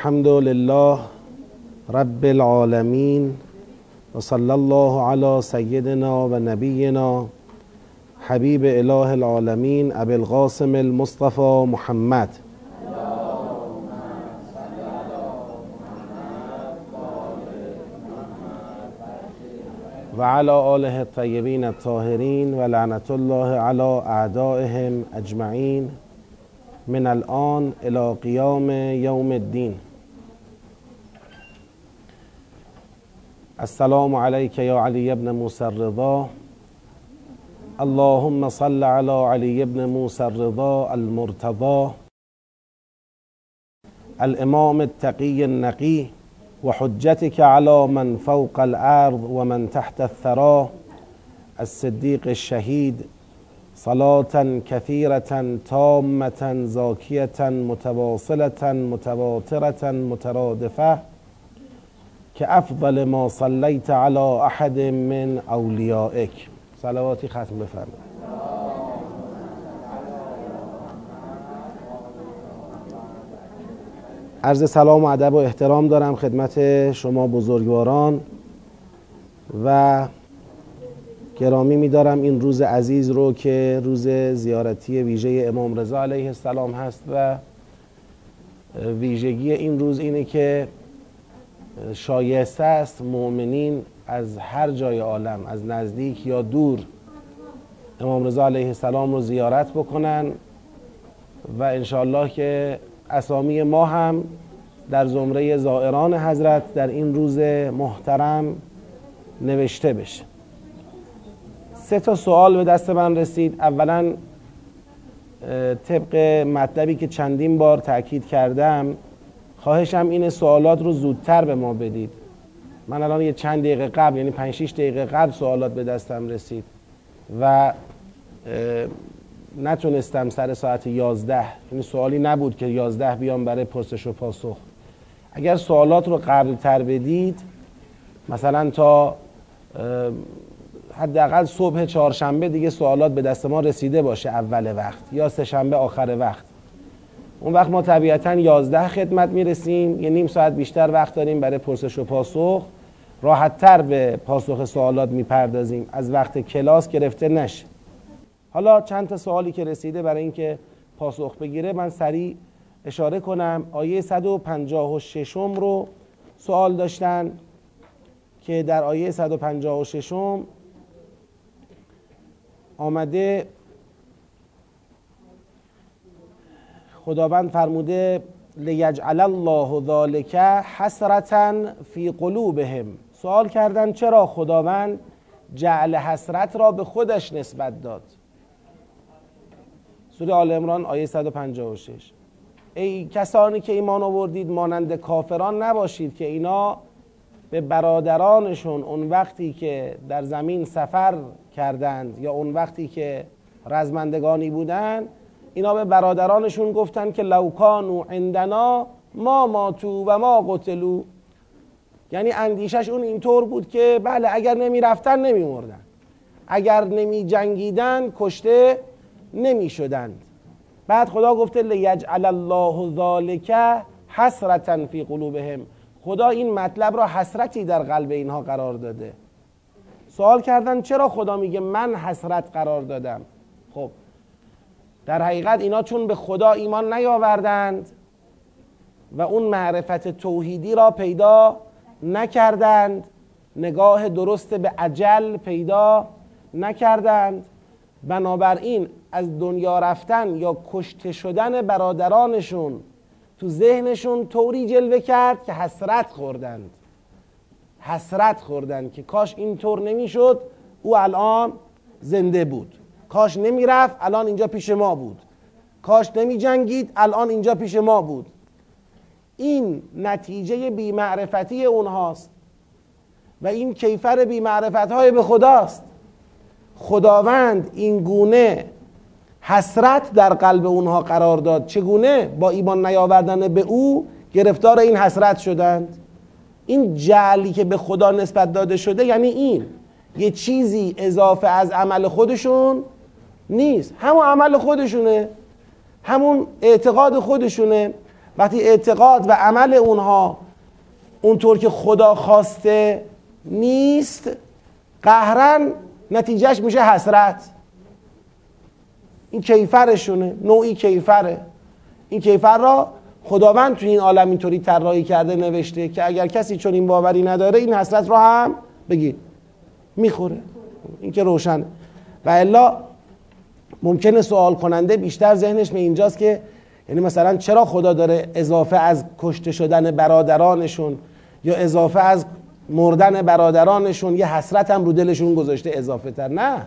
الحمد لله رب العالمين وصلى الله على سيدنا ونبينا حبيب اله العالمين ابي القاسم المصطفى محمد وعلى آله الطيبين الطاهرين ولعنة الله على أعدائهم أجمعين من الآن إلى قيام يوم الدين السلام عليك يا علي بن موسى الرضا. اللهم صل على علي بن موسى الرضا المرتضى. الإمام التقي النقي وحجتك على من فوق الأرض ومن تحت الثرى. الصديق الشهيد صلاة كثيرة تامة زاكية متواصلة متواترة مترادفة. كأفضل ما صليت على أحد من أوليائك صلواتي ختم بفرمایید. عرض سلام و ادب و احترام دارم خدمت شما بزرگواران و گرامی میدارم این روز عزیز رو که روز زیارتی ویژه امام رضا علیه السلام هست و ویژگی این روز اینه که شایسته است مؤمنین از هر جای عالم از نزدیک یا دور امام رضا علیه السلام رو زیارت بکنن و انشاءالله که اسامی ما هم در زمره زائران حضرت در این روز محترم نوشته بشه. سه تا سوال به دست من رسید. اولا طبق مطلبی که چندین بار تاکید کردم خواهشم این سوالات رو زودتر به ما بدید. من الان یه چند دقیقه قبل یعنی 5 6 دقیقه قبل سوالات به دستم رسید و نتونستم سر ساعت 11 یعنی سوالی نبود که 11 بیام برای پرسش و پاسخ. اگر سوالات رو قبل تر بدید مثلا تا حداقل صبح چهارشنبه دیگه سوالات به دست ما رسیده باشه اول وقت یا سه شنبه آخر وقت. اون وقت ما طبیعتا 11 خدمت می‌رسیم. یه نیم ساعت بیشتر وقت داریم برای پرسش و پاسخ. راحتتر به پاسخ سوالات می‌پردازیم. از وقت کلاس گرفته نشه. حالا چند تا سوالی که رسیده برای اینکه پاسخ بگیره من سریع اشاره کنم. آیه 156 رو سوال داشتن که در آیه 156 آمده خداوند فرموده لیجعل الله ذالک حسرتا فی قلوبهم. سوال کردن چرا خداوند جعل حسرت را به خودش نسبت داد؟ سوره آل عمران آیه 156 ای کسانی که ایمان آوردید مانند کافران نباشید که اینا به برادرانشون اون وقتی که در زمین سفر کردند یا اون وقتی که رزمندگانی بودند اینا به برادرانشون گفتن که لوکانو عندنا ما ماتو و ما قتلو یعنی اندیشش اون اینطور بود که بله اگر نمی رفتن نمی مردن اگر نمی جنگیدن کشته نمی شدند بعد خدا گفته لیجعل الله ذالک حسرتا فی قلوبهم. خدا این مطلب را حسرتی در قلب اینها قرار داده. سوال کردن چرا خدا میگه من حسرت قرار دادم؟ خب در حقیقت اینا چون به خدا ایمان نیاوردند و اون معرفت توحیدی را پیدا نکردند نگاه درست به عجل پیدا نکردند. بنابراین از دنیا رفتن یا کشته شدن برادرانشون تو ذهنشون طوری جلوه کرد که حسرت خوردند. حسرت خوردند که کاش اینطور نمی‌شد او الان زنده بود. کاش نمی‌رفت الان اینجا پیش ما بود. کاش نمی جنگید الان اینجا پیش ما بود. این نتیجه بیمعرفتی اونهاست و این کیفر بیمعرفت های به خداست. خداوند این گونه حسرت در قلب اونها قرار داد. چگونه؟ با ایمان نیاوردن به او گرفتار این حسرت شدند. این جعلی که به خدا نسبت داده شده یعنی این. یه چیزی اضافه از عمل خودشون نیست. همون عمل خودشونه. همون اعتقاد خودشونه. وقتی اعتقاد و عمل اونها اونطور که خدا خواسته نیست قهرن نتیجهش میشه حسرت. این کیفرشونه. نوعی کیفره. این کیفر را خداوند تو این عالم اینطوری طراحی کرده نوشته که اگر کسی چون این باوری نداره این حسرت رو هم بگی می‌خوره. این که روشنه. و الا ممکنه سوال کننده بیشتر ذهنش به اینجاست که یعنی مثلا چرا خدا داره اضافه از کشته شدن برادرانشون یا اضافه از مردن برادرانشون یه حسرت هم رو دلشون گذاشته اضافه تر نه.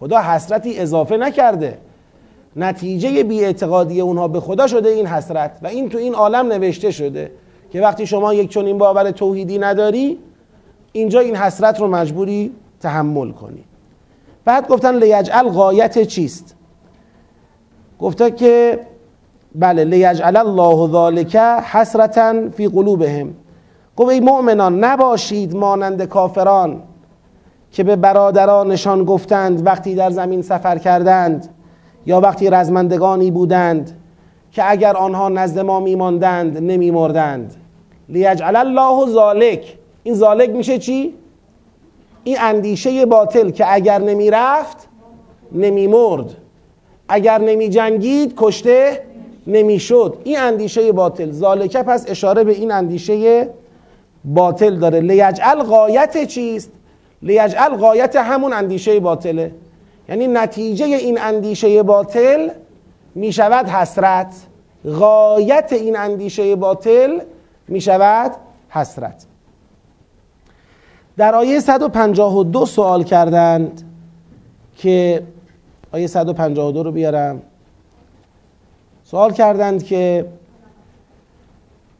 خدا حسرتی اضافه نکرده. نتیجه بی اونها به خدا شده این حسرت و این تو این عالم نوشته شده که وقتی شما یک چنین باور توحیدی نداری اینجا این حسرت رو مجبوری تحمل کنی. بعد گفتن لیجعل غایت چیست؟ گفته که بله لیجعل الله ذالک حسرتا فی قلوبهم. گفت ای مؤمنان نباشید مانند کافران که به برادرانشان گفتند وقتی در زمین سفر کردند یا وقتی رزمندگانی بودند که اگر آنها نزد ما میماندند نمیمردند. لیجعل الله ذالک این ذالک میشه چی؟ این اندیشه باطل که اگر نمی‌رفت نمیمرد. اگر نمی جنگید کشته نمی‌شد. این اندیشه باطل. ذالکه پس اشاره به این اندیشه باطل داره. لیجعل غایت چیست؟ لیجعل غایت همون اندیشه باطله. یعنی نتیجه این اندیشه باطل می شود حسرت. غایت این اندیشه باطل می شود حسرت. در آیه 152 سوال کردند که آیه 152 رو بیارم. سوال کردند که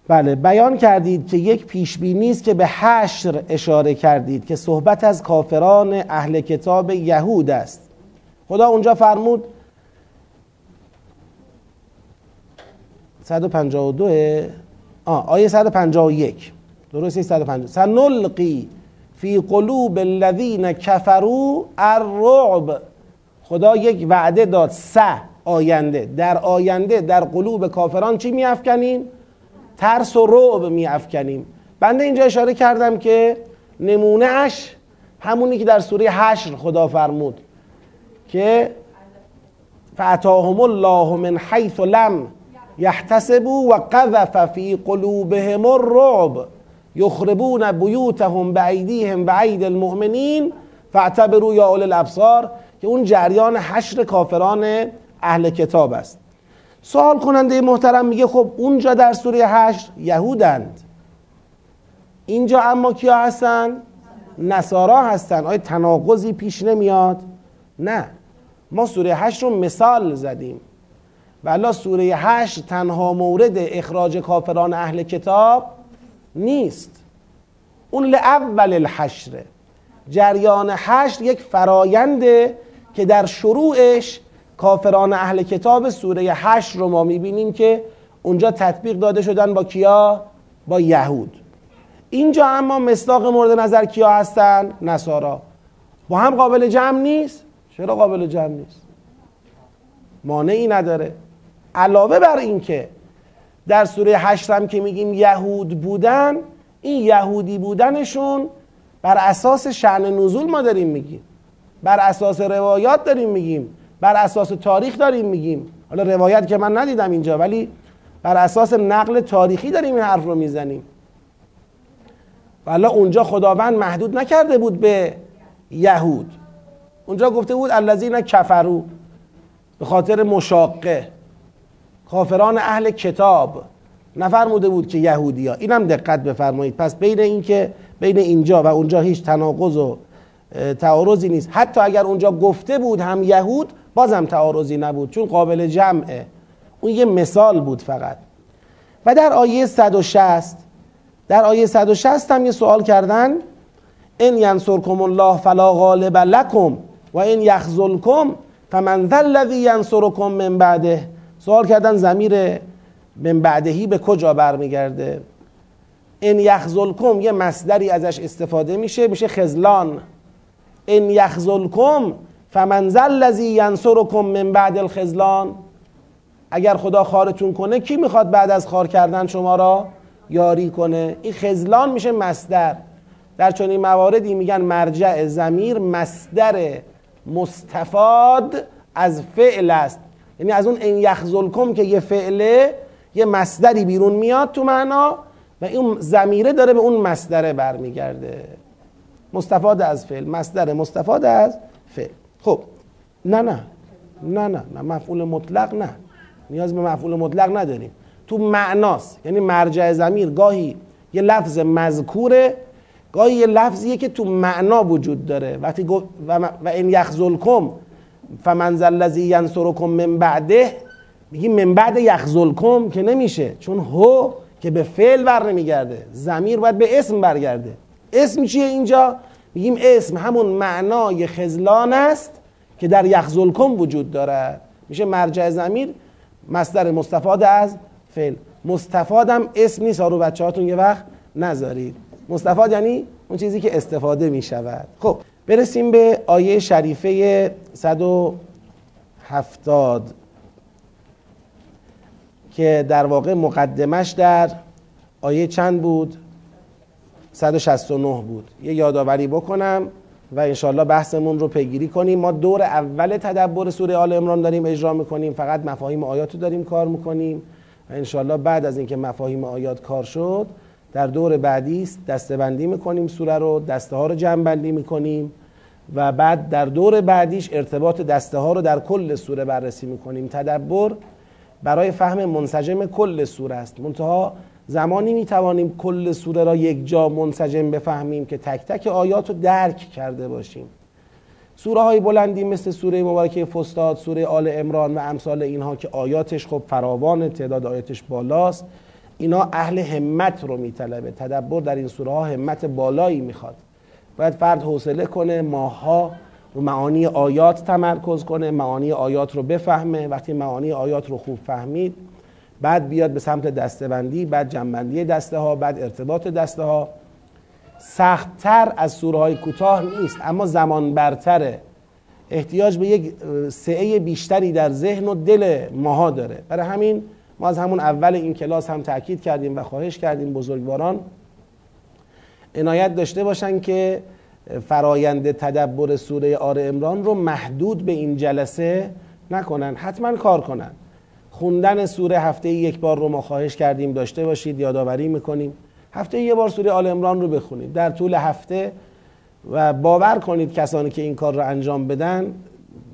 بله بیان کردید که یک پیشبینی است که به حشر اشاره کردید که صحبت از کافران اهل کتاب یهود است. خدا اونجا فرمود 152 آه آیه 151 درست 150 سنلقی فی قلوب الذین کفروا الرعب. خدا یک وعده داد سه آینده. در آینده در قلوب کافران چی میافکنیم؟ ترس و رعب میافکنیم. بنده اینجا اشاره کردم که نمونه اش همونی که در سوره حشر خدا فرمود که فعتاهم الله من حیث لم یحتسبوا و قذف فی قلوبهم الرعب. یخربون بیوتهم بعیدیهم و عید المؤمنین فاعتبروا یا اول الابصار که اون جریان حشر کافران اهل کتاب است. سوال کننده محترم میگه خب اونجا در سوره حشر یهودند. اینجا اما کیا هستن؟ نصارا هستن. آیا تناقضی پیش نمیاد؟ نه. ما سوره هشت رو مثال زدیم. و سوره هشت تنها مورد اخراج کافران اهل کتاب نیست اون لاول الحشره جریان حشر یک فراینده که در شروعش کافران اهل کتاب سوره حشر رو ما می‌بینیم که اونجا تطبیق داده شدن با کیا؟ با یهود اینجا اما مصداق مورد نظر کیا هستن؟ نصارا با هم قابل جمع نیست؟ چرا قابل جمع نیست مانعی نداره علاوه بر اینکه در سوره هشتم که میگیم یهود بودن این یهودی بودنشون بر اساس شعن نزول ما داریم میگیم. بر اساس روایات داریم میگیم. بر اساس تاریخ داریم میگیم. حالا روایت که من ندیدم اینجا ولی بر اساس نقل تاریخی داریم این حرف رو می‌زنیم. ولی اونجا خداوند محدود نکرده بود به یهود. اونجا گفته بود الذین کفرو به خاطر مشاقه. کافران اهل کتاب. نفرموده بود که یهودی ها اینم دقت بفرمایید. پس بین اینکه بین اینجا و اونجا هیچ تناقض و تعارضی نیست. حتی اگر اونجا گفته بود هم یهود بازم تعارضی نبود چون قابل جمعه. اون یه مثال بود فقط. و در آیه 160 در آیه 160 هم یه سوال کردن. ان ینصرکم الله فلا غالب لکم و این یخزلکم فمن ذا الذی ینصرکم من بعده؟ سوال کردن زمیر من بعدهی به کجا برمیگرده؟ این یخزلکم یه مصدری ازش استفاده میشه میشه خزلان این یخزلکم فمن ذا الذی ینصرکم من بعد الخزلان اگر خدا خارتون کنه کی می‌خواد بعد از خار کردن شما را یاری کنه؟ این خزلان میشه مصدر. در چنین مواردی میگن مرجع زمیر مصدر مستفاد از فعل است. یعنی از اون این یخزلکم که یه فعله یه مصدری بیرون میاد تو معنا و این زمیره داره به اون مصدره برمیگرده. مستفاد از فعل. مصدر مستفاد از فعل. خب نه نه. نه نه نه. مفعول مطلق نه. نیاز به مفعول مطلق نداریم. تو معناست. یعنی مرجع زمیر گاهی یه لفظ مذکوره گاهی یه لفظیه که تو معنا وجود داره. وقتی و, و این یخزلکم فمن الذی ینصرکم من بعده میگیم من بعد یخزلکم که نمیشه چون هو که به فعل بر نمیگرده زمیر باید به اسم برگرده. اسم چیه اینجا؟ میگیم اسم همون معنای خزلان است که در یخزلکم وجود دارد میشه مرجع زمیر مصدر مستفاد از فعل. مستفادم اسم نیست رو بچه هاتون یه وقت نذارید. مستفاد یعنی اون چیزی که استفاده می شود خب برسیم به آیه شریفه 170 که در واقع مقدمش در آیه چند بود؟ 169 بود. یه یادآوری بکنم و انشالله بحثمون رو پیگیری کنیم. ما دور اول تدبر سوره آل امران داریم اجرا می‌کنیم. فقط مفاهیم آیات رو داریم کار می‌کنیم و انشالله بعد از اینکه مفاهیم آیات کار شد در دور بعدی دسته بندی می‌کنیم سوره رو دسته ها رو جمع بندی می‌کنیم. و بعد در دور بعدیش ارتباط دسته ها رو در کل سوره بررسی می‌کنیم. تدبر برای فهم منسجم کل سوره است. منتها زمانی می‌توانیم کل سوره را یک جا منسجم بفهمیم که تک تک آیات رو درک کرده باشیم. سوره های بلندی مثل سوره مبارکه فستاد سوره آل امران و امثال اینها که آیاتش خب فراوان تعداد آیاتش بالاست اینا اهل همت رو میطلبه. تدبر در این سوره ها همت بالایی می‌خواد. باید فرد حوصله کنه ماها رو معانی آیات تمرکز کنه معانی آیات رو بفهمه. وقتی معانی آیات رو خوب فهمید بعد بیاد به سمت دستبندی بعد جنبندی دسته ها بعد ارتباط دسته ها سختتر از سوره های کوتاه نیست اما زمان برتره. احتیاج به یک سعه بیشتری در ذهن و دل ماها داره. برای همین ما از همون اول این کلاس هم تاکید کردیم و خواهش کردیم بزرگواران عنایت داشته باشن که فرایند تدبر سوره آر امران رو محدود به این جلسه نکنن. حتما کار کنن. خوندن سوره هفته یک بار رو ما خواهش کردیم داشته باشید یادآوری می‌کنیم. هفته یه بار سوره آل امران رو بخونید. در طول هفته و باور کنید کسانی که این کار رو انجام بدن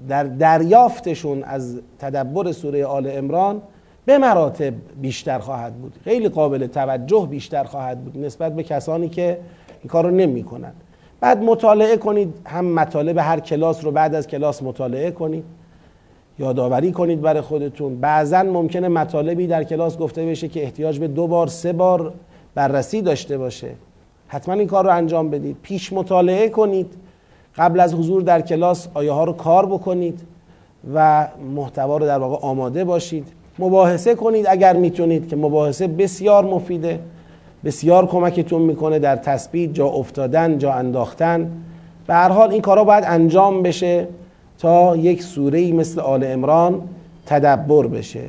در دریافتشون از تدبر سوره آل امران به مراتب بیشتر خواهد بود. خیلی قابل توجه بیشتر خواهد بود نسبت به کسانی که این کار رو نمی کنن. بعد مطالعه کنید هم مطالب هر کلاس رو بعد از کلاس مطالعه کنید. یادآوری کنید برای خودتون. بعضا ممکنه مطالبی در کلاس گفته بشه که احتیاج به دو بار سه بار بررسی داشته باشه. حتما این کار رو انجام بدید. پیش مطالعه کنید. قبل از حضور در کلاس آیه ها رو کار بکنید و محتوا رو در واقع آماده باشید. مباحثه کنید اگر می‌تونید که مباحثه بسیار مفیده بسیار کمکتون می‌کنه در تثبیت جا افتادن جا انداختن. به هر حال این کارا باید انجام بشه تا یک سوره مثل آل امران تدبر بشه.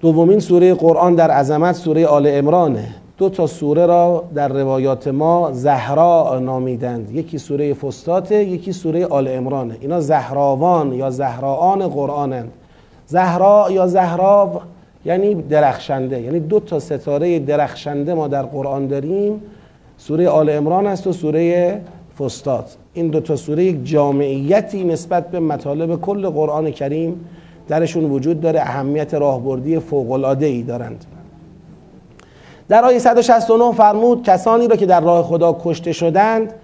دومین سوره قرآن در عظمت سوره آل امرانه دو تا سوره را در روایات ما زهرا نامیدند. یکی سوره فستاته یکی سوره آل امرانه اینا زهراوان یا زهراان قرآنند. زهرا یا زهرا یعنی درخشنده. یعنی دو تا ستاره درخشنده ما در قرآن داریم. سوره آل امران است و سوره فستاد این دو تا سوره یک جامعیتی نسبت به مطالب کل قرآن کریم درشون وجود داره. اهمیت راهبردی فوق العاده ای دارند. در آیه 169 فرمود کسانی را که در راه خدا کشته شدند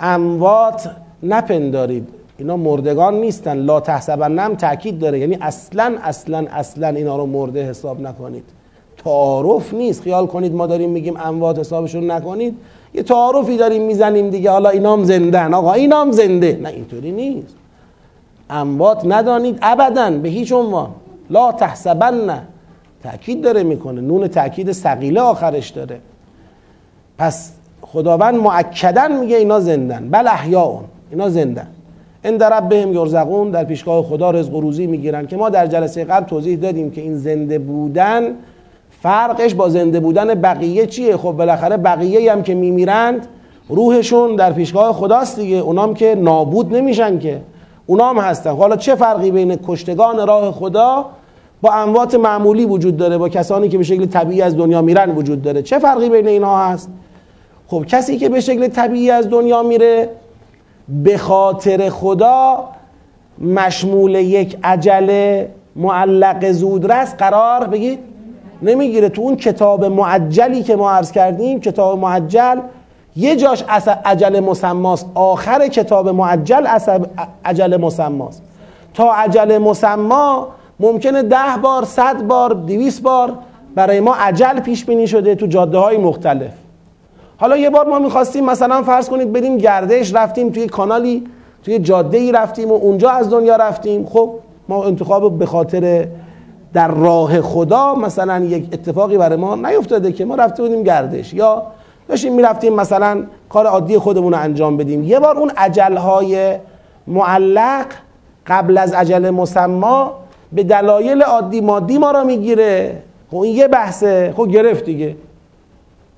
اموات نپندارید. اینا مردگان نیستن. لا تحسبنم تاکید داره. یعنی اصلا اصلا اصلا اینا رو مرده حساب نکنید. تعارف نیست. خیال کنید ما داریم میگیم اموات حسابشون نکنید. یه تعارفی داریم می‌زنیم دیگه. حالا اینام زندن آقا اینام زنده. نه اینطوری نیست. اموات ندانید. ابدا به هیچ عنوان. لا تحسبن. تاکید داره می‌کنه. نون تاکید ثقیله آخرش داره. پس خداوند معکدن میگه اینا زندن. بل احیاء. اینا زندن. ان در بهم یرزقون در پیشگاه خدا رزق و روزی می‌گیرن که ما در جلسه قبل توضیح دادیم که این زنده بودن فرقش با زنده بودن بقیه چیه؟ خب بالاخره بقیه هم که میمیرند روحشون در پیشگاه خداست دیگه. اونام که نابود نمیشن که. اونام هستن. حالا چه فرقی بین کشتگان راه خدا با اموات معمولی وجود داره با کسانی که به شکل طبیعی از دنیا میرن وجود داره؟ چه فرقی بین اینها هست؟ خب کسی که به شکل طبیعی از دنیا میره به خاطر خدا مشمول یک عجله معلق زودرس قرار بگید؟ نمی‌گیره. تو اون کتاب معجلی که ما عرض کردیم کتاب معجل یه جاش عجل مسماست. آخر کتاب معجل عجل مسماست. تا عجل مسما ممکنه ده بار صد بار دویست بار برای ما عجل پیش بینی شده تو جاده های مختلف. حالا یه بار ما می‌خواستیم مثلا فرض کنید بریم گردش رفتیم توی کانالی توی جاده ای رفتیم و اونجا از دنیا رفتیم. خب ما انتخاب به خاطر در راه خدا مثلا یک اتفاقی برای ما نیفتاده که ما رفته بودیم گردش. یا داشتیم می‌رفتیم مثلا کار عادی خودمون رو انجام بدیم. یه بار اون عجلهای معلق قبل از عجل مسما به دلایل عادی مادی ما را می‌گیره. خب این یه بحثه. خب گرفت دیگه.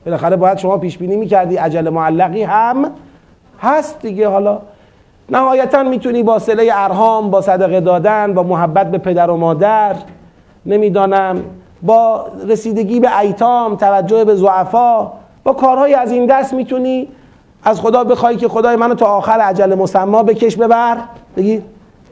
بالاخره باید شما پیش بینی می‌کردی عجل معلقی هم هست دیگه. حالا نهایتا می‌تونی با سله ارهام با صدقه دادن با محبت به پدر و مادر نمی‌دانم با رسیدگی به ایتام توجه به زعفا با کارهای از این دست می‌تونی از خدا بخوای که خدای منو تا آخر عجل مسما بکش ببر. بگی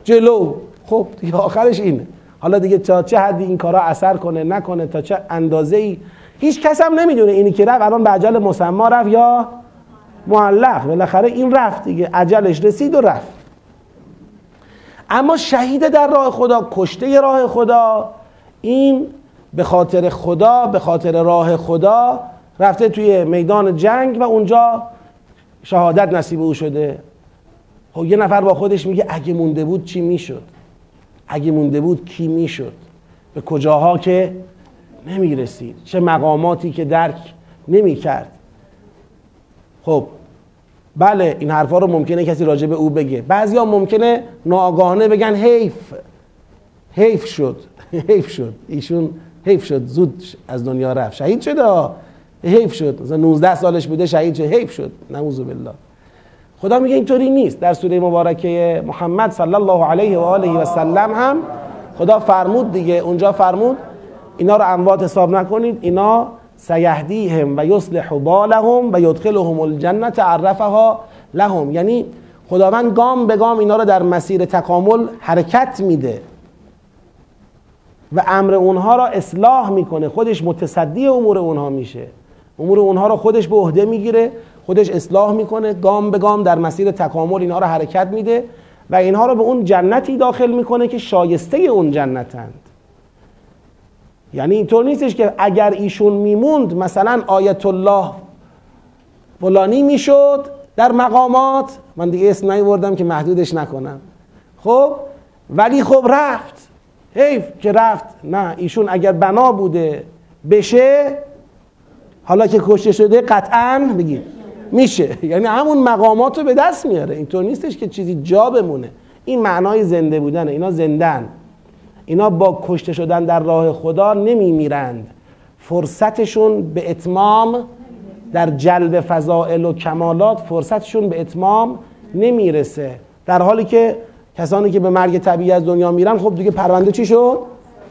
جلو. خب دیگه آخرش اینه. حالا دیگه تا چه حدی این کارا اثر کنه نکنه تا چه اندازه ای هیچ کس هم نمی‌دونه اینی که رفت الان به عجل مسما رفت یا معلق. بالاخره این رفت دیگه عجلش رسید و رفت. اما شهید در راه خدا کشته راه خدا این به خاطر خدا به خاطر راه خدا رفته توی میدان جنگ و اونجا شهادت نصیب او شده. خب یه نفر با خودش میگه اگه مونده بود چی می‌شد؟ اگه مونده بود کی می‌شد؟ به کجاها که نمی‌رسید. چه مقاماتی که درک نمی‌کرد. خب بله این حرفا رو ممکنه کسی راجع به او بگه. بعضیا ممکنه ناآگاهانه بگن حیف. حیف شد. حیف شد. ایشون حیف شد. زود از دنیا رفت. شهید شده حیف شد. مثلا 19 سالش بوده شهید شد. حیف شد. نعوذ بالله. خدا میگه اینطوری نیست. در سوره مبارکه محمد صلی الله علیه و آله و سلم هم خدا فرمود دیگه. اونجا فرمود اینا رو اموات حساب نکنید اینا سیهدیهم و یصلح بالهم و یدخلهم الجنت عرفها لهم. یعنی خداوند گام به گام اینا رو در مسیر تکامل حرکت میده. و امر اونها را اصلاح می‌کنه. خودش متصدی امور اونها میشه. امور اونها را خودش به عهده می‌گیره خودش اصلاح می‌کنه گام به گام در مسیر تکامل اینها را حرکت میده و اینها را به اون جنتی داخل می‌کنه که شایسته اون جنتند یعنی اینطور نیستش که اگر ایشون میموند مثلا آیت الله فلانی می‌شد در مقامات من دیگه اسم نیوردم که محدودش نکنم. خب؟ ولی خب رفت. حیف که رفت. نه ایشون اگر بنا بوده بشه حالا که کشته شده قطعا بگید میشه. یعنی همون مقامات رو به دست میاره. اینطور نیستش که چیزی جا بمونه. این معنای زنده بودنه. اینا زندن. اینا با کشته شدن در راه خدا نمیمیرند. فرصتشون به اتمام در جلب فضائل و کمالات فرصتشون به اتمام نمی‌رسه. در حالی که کسانی که به مرگ طبیعی از دنیا میرن خب دیگه پرونده چی شد؟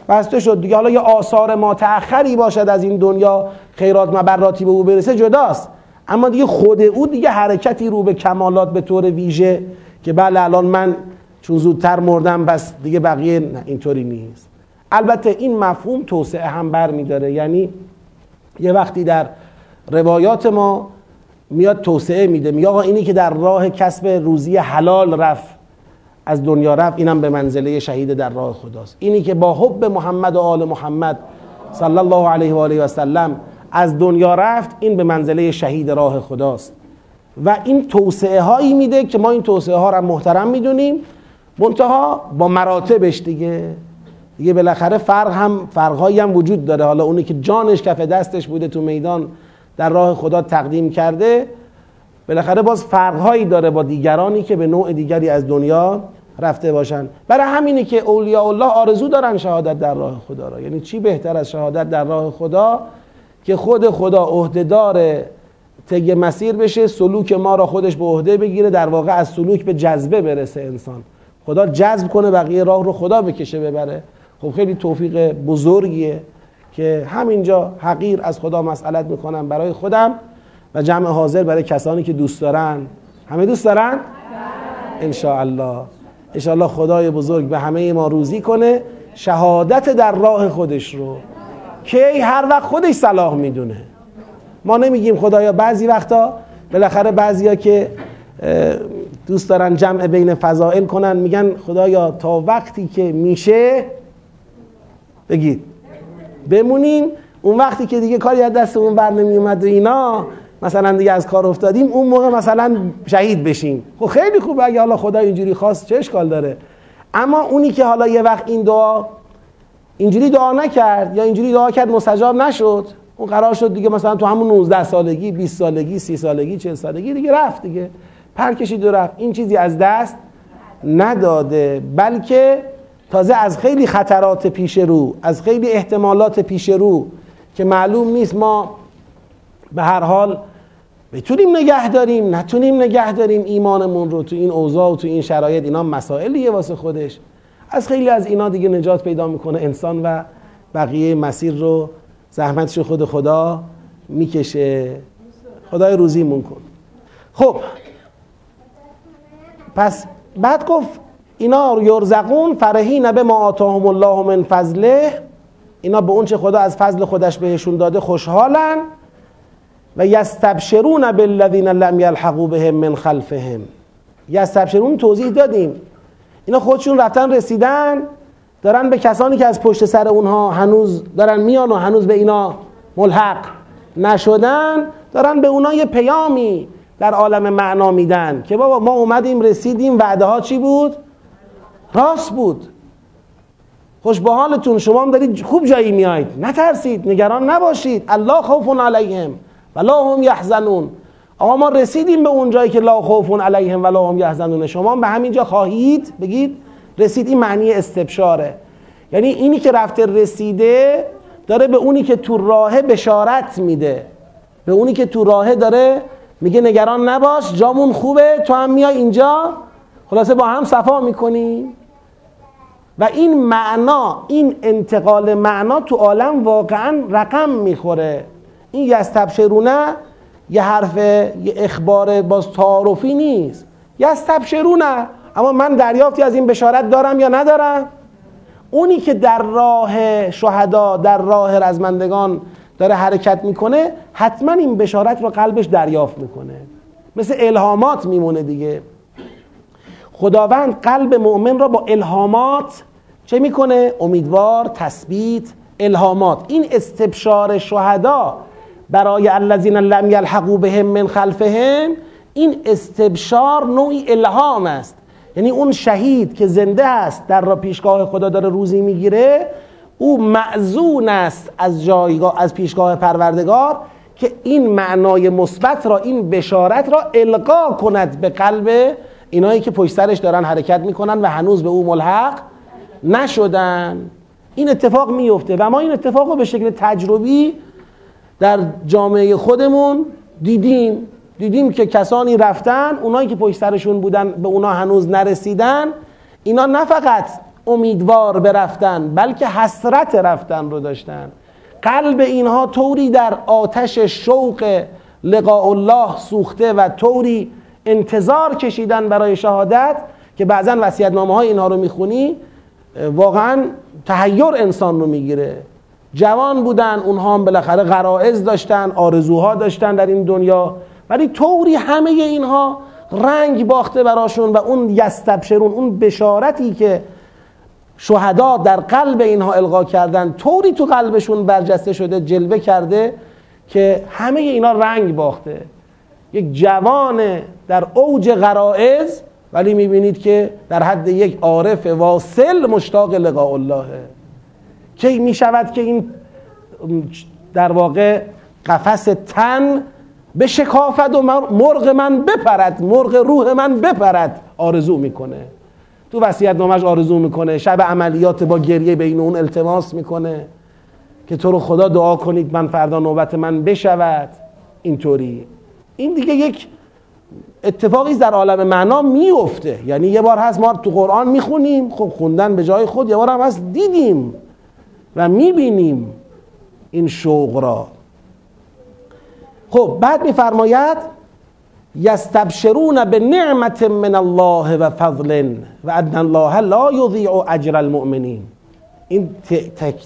بسته شد. دیگه حالا یه آثار ما تأخری باشد از این دنیا خیرات مبراتی به او برسه جداست. اما دیگه خود او دیگه حرکتی رو به کمالات به طور ویژه که بله الان من چون زودتر مردم پس دیگه بقیه اینطوری نیست. البته این مفهوم توسعه هم بر میداره یعنی یه وقتی در روایات ما میاد توسعه میده میگه آقا اینی که در راه کسب روزی حلال رفت از دنیا رفت اینم به منزله شهید در راه خداست. اینی که با حب محمد و آل محمد صلی الله علیه و آله و سلم از دنیا رفت این به منزله شهید راه خداست. و این توسعه هایی میده که ما این توسعه ها را محترم می‌دونیم. منتها با مراتبش دیگه. دیگه بالاخره فرق هم فرقهایی هم وجود داره. حالا اونی که جانش کف دستش بوده تو میدان در راه خدا تقدیم کرده بالاخره باز فرقهایی داره با دیگرانی که به نوع دیگری از دنیا رفته باشن. برای همینه که اولیاء الله آرزو دارن شهادت در راه خدا را. یعنی چی بهتر از شهادت در راه خدا؟ که خود خدا عهدهدار طی مسیر بشه سلوک ما را خودش به عهده بگیره در واقع از سلوک به جذبه برسه انسان. خدا جذب کنه بقیه راه رو خدا بکشه ببره. خب خیلی توفیق بزرگیه که همینجا حقیر از خدا مسئلت می‌کنم برای خودم و جمع حاضر برای کسانی که دوست دارن. همه دوست دارن؟ انشاءالله. انشاءالله خدای بزرگ به همه ما روزی کنه. شهادت در راه خودش رو. که هر وقت خودش صلاح می‌دونه. ما نمیگیم خدایا بعضی وقتا بالاخره بعضیا که دوست دارن جمع بین فضائل کنن میگن خدایا تا وقتی که میشه بگید. بمونیم. اون وقتی که دیگه کاری از دستمون بر نمیومد و اینا مثلا دیگه از کار افتادیم اون موقع مثلا شهید بشیم. خب خیلی خوبه اگه حالا خدا اینجوری خواست چه اشکال داره؟ اما اونی که حالا یه وقت این دعا اینجوری دعا نکرد یا اینجوری دعا کرد مستجاب نشد اون قرار شد دیگه مثلا تو همون 19 سالگی 20 سالگی 30 سالگی 40 سالگی دیگه رفت دیگه. پر کشید و رفت این چیزی از دست نداده. بلکه تازه از خیلی خطرات پیش رو از خیلی احتمالات پیش رو که معلوم نیست ما به هر حال بتونیم نگه داریم نتونیم نگه داریم ایمانمون رو تو این اوضاع و تو این شرایط. اینا مسائلیه واسه خودش. از خیلی از اینا دیگه نجات پیدا می‌کنه انسان و بقیه مسیر رو زحمتش خود خدا می‌کشه. خدای روزیمون کن. خب پس بعد گفت اینا یرزقون فرحین به ما آتاهم الله من فضله. اینا به اون چه خدا از فضل خودش بهشون داده خوشحالن. و یستبشرون بالذین لم یلحقوا بهم من خلفهم. یستبشرون توضیح دادیم. اینا خودشون رفتن رسیدن. دارن به کسانی که از پشت سر اونها هنوز دارن میان و هنوز به اینا ملحق نشدن دارن به اونها یه پیامی در عالم معنا میدن. که بابا ما اومدیم رسیدیم وعده ها چی بود؟ راست بود. خوش به حالتون شما هم دارید خوب جایی میایید نترسید نگران نباشید. الله خوف علیهم ولا هم یحزنون. آقا ما رسیدیم به اون جایی که لا خوف علیهم ولا هم یحزنون. شما به همین جا خواهید بگید رسید این معنی استبشاره. یعنی اینی که رفته رسیده داره به اونی که تو راه بشارت میده. به اونی که تو راه داره میگه نگران نباش جامون خوبه تو هم میای اینجا. خلاصه با هم صفا می‌کنیم. و این معنا این انتقال معنا تو عالم واقعا رقم می‌خوره. این یستبشرونه یه حرف یه اخبار باز تعارفی نیست. یستبشرونه اما من دریافتی از این بشارت دارم یا ندارم؟ اونی که در راه شهدا در راه رزمندگان داره حرکت می‌کنه حتما این بشارت رو قلبش دریافت می‌کنه. مثل الهامات میمونه دیگه. خداوند قلب مؤمن را با الهامات چه می‌کنه؟ امیدوار، تثبیت، الهامات. این استبشار شهدا برای الذین لم یلحقوا بهم من خلفهم این استبشار نوعی الهام است. یعنی اون شهید که زنده است در را پیشگاه خدا داره روزی می‌گیره او معزون است از جایگاه از پیشگاه پروردگار که این معنای مثبت را این بشارت را القا کند به قلب اینایی که پشت سرش دارن حرکت می‌کنن و هنوز به او ملحق نشدن. این اتفاق میفته و ما این اتفاق رو به شکل تجربی در جامعه خودمون دیدیم. دیدیم که کسانی رفتن اونایی که پشت سرشون بودن به اونا هنوز نرسیدن اینا نه فقط امیدوار برفتن بلکه حسرت رفتن رو داشتن. قلب اینها طوری در آتش شوق لقاء الله سوخته و طوری انتظار کشیدن برای شهادت که بعضا وسیعتنامه های اینها رو می‌خونی واقعا تحیر انسان رو می‌گیره. جوان بودن اونها هم بالاخره غرائز داشتن آرزوها داشتن در این دنیا. ولی طوری همه اینها رنگ باخته براشون و اون یستبشرون اون بشارتی که شهدا در قلب اینها القا کردن طوری تو قلبشون برجسته شده جلوه کرده که همه اینا رنگ باخته. یک جوان در اوج غرائز ولی می‌بینید که در حد یک عارف واصل مشتاق لقاء اللهه کی می‌شود که این در واقع قفس تن به شکافت و مرغ من بپرد مرغ روح من بپرد آرزو می‌کنه. تو وصیت نامش آرزو می‌کنه شب عملیات با گریه بین اون التماس می‌کنه که تو رو خدا دعا کنید من فردا نوبت من بشود. اینطوری. این دیگه یک اتفاقی در عالم معنا میفته یعنی یه بار هست ما تو قرآن می‌خونیم خب خوندن به جای خود یه بار هم هست دیدیم و می‌بینیم این شوق را. خب بعد میفرماید یستبشرون به نعمت من الله و فضل و ان الله لا یضیع اجر المؤمنین. این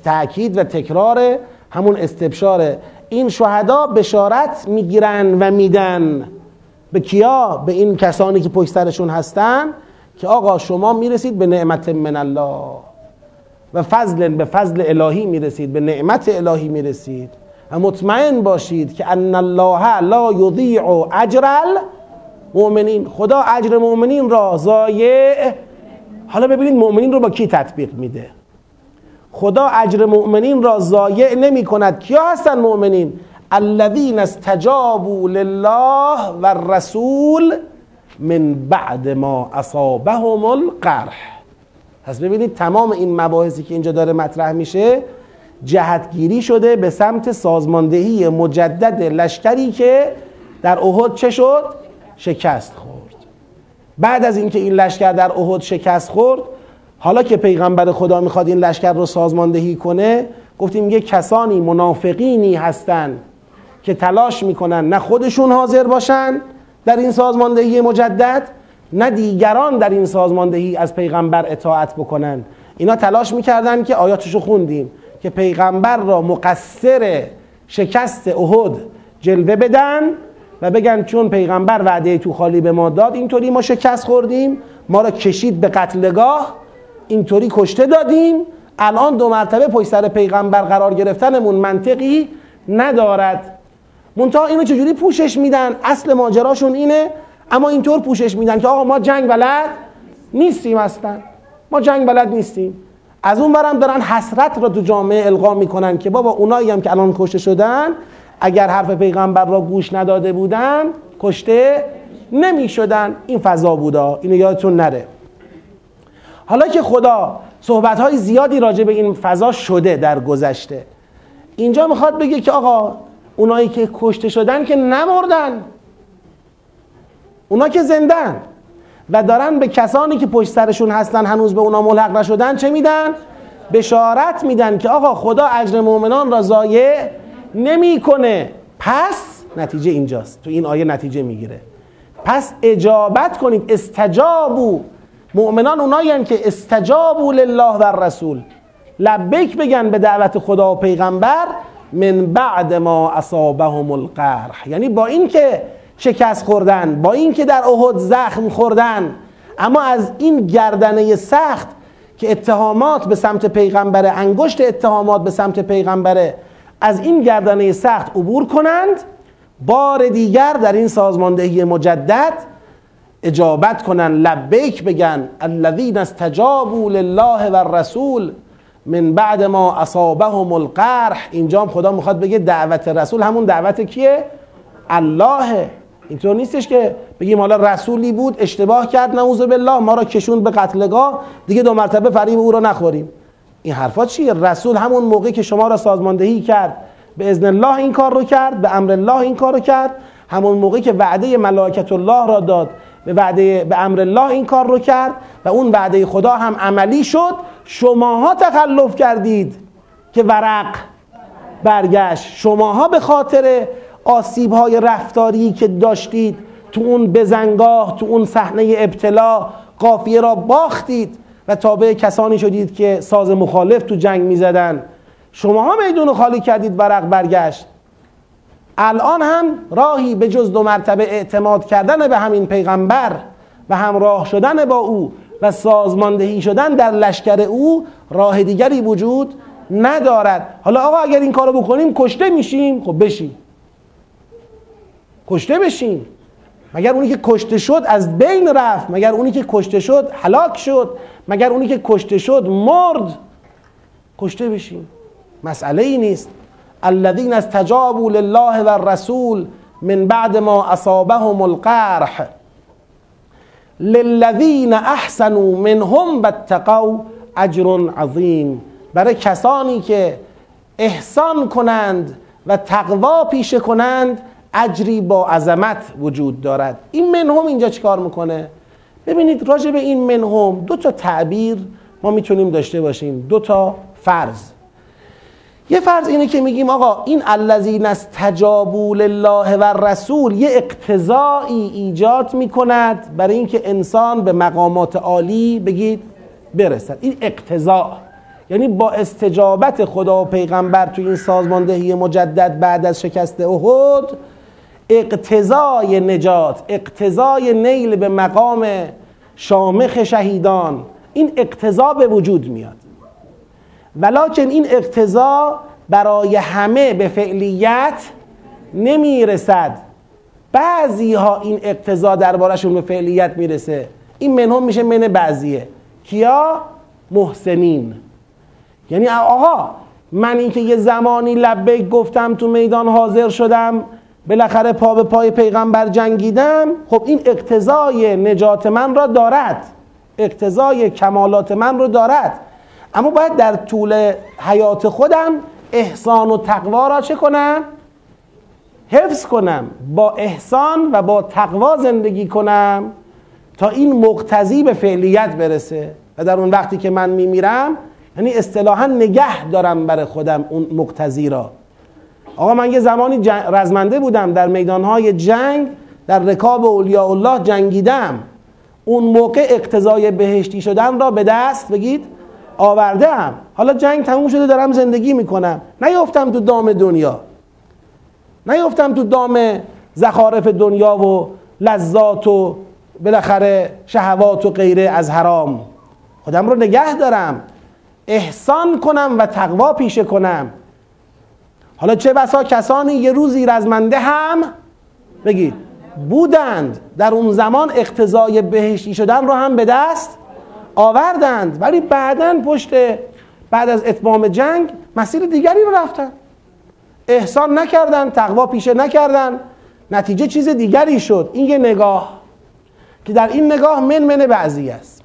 تاکید و تکرار همون استبشاره این شهدا بشارت می‌گیرن و میدن. به کیا؟ به این کسانی که پشت سرشون هستن که آقا شما می‌رسید به نعمت من الله و فضل به فضل الهی می‌رسید به نعمت الهی می‌رسید. مطمئن باشید که ان الله لا یضیع اجر المؤمنین. خدا اجر مؤمنین را ضایع. حالا ببینید مؤمنین رو با کی تطبیق میده؟ خدا اجر مؤمنین را ضایع نمی کند. کیا هستن مؤمنین؟ الذین استجابوا لله و الرسول من بعد ما اصابهم القرح. پس ببینید تمام این مباحثی که اینجا داره مطرح میشه جهتگیری شده به سمت سازماندهی مجدد لشکری که در احد چه شد؟ شکست خورد. بعد از اینکه این لشکر در احد شکست خورد حالا که پیغمبر خدا می‌خواد این لشکر رو سازماندهی کنه گفتیم یه کسانی منافقینی هستند که تلاش می‌کنن نه خودشون حاضر باشن در این سازماندهی مجدد نه دیگران در این سازماندهی از پیغمبر اطاعت بکنن. اینا تلاش می‌کردن که آیاتشو خوندیم. که پیغمبر را مقصر شکست احد جلوه بدن و بگن چون پیغمبر وعده تو خالی به ما داد اینطوری ما شکست خوردیم ما را کشید به قتلگاه اینطوری کشته دادیم. الان دو مرتبه پشت سر پیغمبر قرار گرفتنمون منطقی ندارد. منتها اینو چجوری پوشش میدن؟ اصل ماجراشون اینه اما اینطور پوشش میدن که آقا ما جنگ بلد نیستیم اصلا. ما جنگ بلد نیستیم. از اون برم دارن حسرت را تو جامعه القا می‌کنن که بابا اونایی هم که الان کشته شدن اگر حرف پیغمبر را گوش نداده بودن کشته نمی شدن این فضا بودا. اینو یادتون نره. حالا که خدا صحبت های زیادی راجع به این فضا شده در گذشته اینجا می‌خواد بگه که آقا اونایی که کشته شدن که نمردن. اونا که زندن. و دارن به کسانی که پشت سرشون هستن هنوز به اونا ملحق نشدن چه میدن؟ بشارت میدن که آقا خدا اجر مؤمنان را ضایع نمی‌کنه. پس نتیجه اینجاست. تو این آیه نتیجه می‌گیره. پس اجابت کنید. استجابو مؤمنان اونایی که استجابو لله و رسول لبیک بگن به دعوت خدا و پیغمبر من بعد ما اصابهم القرح. یعنی با اینکه شکست خوردن با اینکه در احد زخم خوردن. اما از این گردنه سخت که اتهامات به سمت پیغمبره انگشت اتهامات به سمت پیغمبره از این گردنه سخت عبور کنند بار دیگر در این سازماندهی مجدد اجابت کنند. لبیک بگن الذین استجابوا لله و الرسول من بعد ما اصابهم القرح. اینجا خدا می‌خواد بگه دعوت رسول همون دعوت کیه؟ الله. اینطور نیستش که بگیم حالا رسولی بود اشتباه کرد نعوذ بالله ما را کشوند به قتلگاه دیگه دو مرتبه فریب او را نخوریم. این حرفا چیه؟ رسول همون موقعی که شما را سازماندهی کرد به اذن الله این کار رو کرد به امر الله این کار رو کرد همون موقعی که وعده ملائکت الله را داد به وعده به امر الله این کار رو کرد و اون وعده خدا هم عملی شد شماها تخلف کردید که ورق برگشت. شماها به خاطر آسیب های رفتاری که داشتید تو اون بزنگاه تو اون صحنه ابتلا قافیه را باختید و تابع کسانی شدید که ساز مخالف تو جنگ می‌زدن. شماها میدون خالی کردید ورق برگشت. الان هم راهی به جز دو مرتبه اعتماد کردن به همین پیغمبر و همراه شدن با او و سازماندهی شدن در لشکر او راه دیگری وجود ندارد. حالا آقا اگر این کارو بکنیم کشته میشیم خب بشیم کشته بشیم مگر اونی که کشته شد از بین رفت مگر اونی که کشته شد هلاک شد مگر اونی که کشته شد مرد. کشته بشیم مسئله ای نیست. الذین استجابوا لله و الرسول من بعد ما اصابهم القرح. للذین احسنوا منهم واتقوا اجر عظیم. برای کسانی که احسان کنند و تقوا پیشه کنند اجری با عظمت وجود دارد. این منهم اینجا چیکار می‌کنه؟ ببینید راجع به این منهم دو تا تعبیر ما می‌تونیم داشته باشیم. دو تا فرض. یه فرض اینه که میگیم آقا این الذین استجابوا لله و رسول یه اقتضایی ایجاد می‌کند برای اینکه انسان به مقامات عالی بگید برسد. این اقتضا. یعنی با استجابت خدا و پیغمبر تو این سازماندهی مجدد بعد از شکست احد اقتضای نجات اقتضای نیل به مقام شامخ شهیدان این اقتضا به وجود میاد. ولکن این اقتضا برای همه به فعلیت نمی‌رسد. بعضی ها این اقتضا دربارشون به فعلیت می‌رسه. این منهم میشه من بعضیه. کیا؟ محسنین. یعنی آقا من اینکه یه زمانی لبیک گفتم تو میدان حاضر شدم بالاخره پا به پای پیغمبر جنگیدم خب این اقتضای نجات من را دارد. اقتضای کمالات من رو دارد. اما باید در طول حیات خودم احسان و تقوا را چه کنم؟ حفظ کنم. با احسان و با تقوا زندگی کنم تا این مقتضی به فعلیت برسه. و در اون وقتی که من میمیرم یعنی اصطلاحا نگه دارم برای خودم اون مقتضی را. آقا من یه زمانی رزمنده بودم در میدانهای جنگ در رکاب اولیاء الله جنگیدم. اون موقع اقتضای بهشتی شدن را به دست بگید آورده هم حالا جنگ تموم شده دارم زندگی می‌کنم. نیفتم تو دام دنیا. نیفتم تو دام زخارف دنیا و لذات و بالاخره شهوات و غیره از حرام. خودم رو نگه دارم. احسان کنم و تقوا پیشه کنم. حالا چه بسا کسانی یه روزی رزمنده هم بگید بودند در اون زمان اقتضای بهشتی شدن رو هم به دست آوردند ولی بعدا پشت بعد از اتمام جنگ مسیر دیگری رو رفتن. احسان نکردن تقوا پیشه نکردن نتیجه چیز دیگری شد. این یه نگاه که در این نگاه من من بعضی است.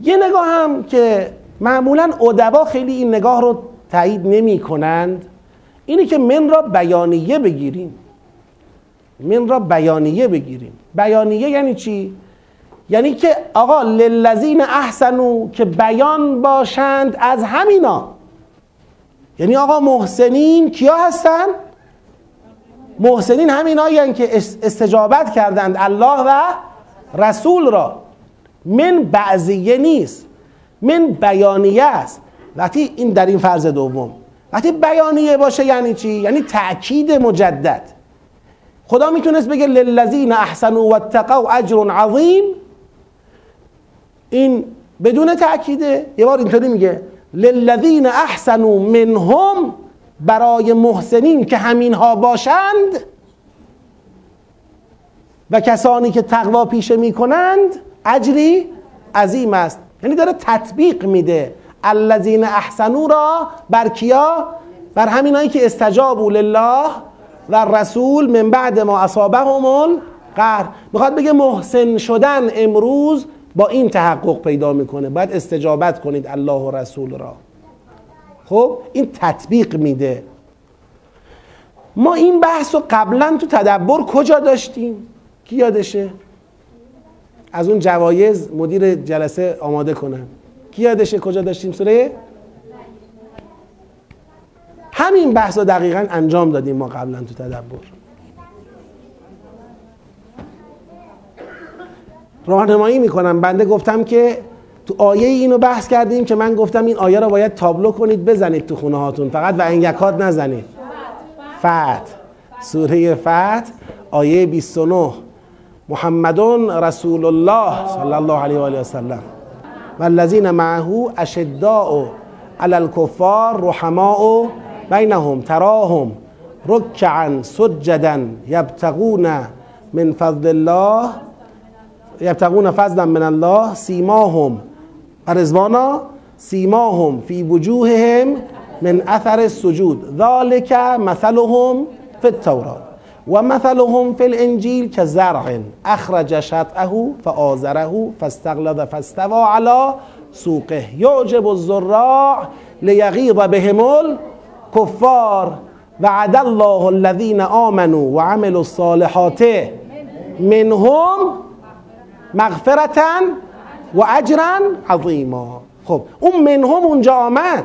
یه نگاه هم که معمولا ادبا خیلی این نگاه رو تایید نمی کنند اینه که من را بیانیه بگیریم. من را بیانیه بگیریم. بیانیه یعنی چی؟ یعنی که آقا للذین احسنو که بیان باشند از همینا. یعنی آقا محسنین کیا هستن؟ محسنین همینایی که استجابت کردند الله و رسول را. من بعضیه نیست. من بیانیه است. وقتی این در این فرض دوم. وقتی بیانیه باشه یعنی چی؟ یعنی تأکید مجدد. خدا می‌تونست بگه للذین احسنوا واتقوا اجر عظیم. این بدون تأکیده. یه بار اینطوری میگه للذین احسنوا منهم برای محسنین که همینها باشند و کسانی که تقوا پیشه می‌کنند اجری عظیم است. یعنی داره تطبیق میده. الذین احسنوا را بر کیا؟ بر همینایی که استجابوا لله و رسول من بعد ما اصابهم القهر. می‌خواد بگه محسن شدن امروز با این تحقق پیدا می‌کنه. باید استجابت کنید الله و رسول را. خب؟ این تطبیق میده. ما این بحث رو قبلا تو تدبر کجا داشتیم؟ کی یادشه؟ از اون جوایز مدیر جلسه آماده کنن کی یادشه کجا داشتیم سوره؟ همین بحث رو دقیقا انجام دادیم ما قبلا تو تدبر. راهنمایی می‌کنم. بنده گفتم که تو آیه اینو بحث کردیم که من گفتم این آیه رو باید تابلو کنید بزنید تو خونه هاتون. فقط و انگکات نزنید. فتح سوره فتح آیه 29 محمدون رسول الله صلی الله علیه و آله و سلم. والذین معه اشداء علی الكفار رحماء بینهم تراهم رکعا سجدا یبتغون من فضل الله یبتغون فضلا من الله سیماهم. رزوانا سیماهم فی وجوههم من اثر السجود. ذالک مثلهم فی التورات. و مثلهم فی الانجیل که زرع اخرج شطعه فآزره فاستغلظ فاستوى على سوقه. یعجب الزراع لیغیظ بهم الکفار. وعد الله الذین آمنوا وعملوا الصالحات منهم مغفرتا و عظیما. خب اون منهم اونجا آمد.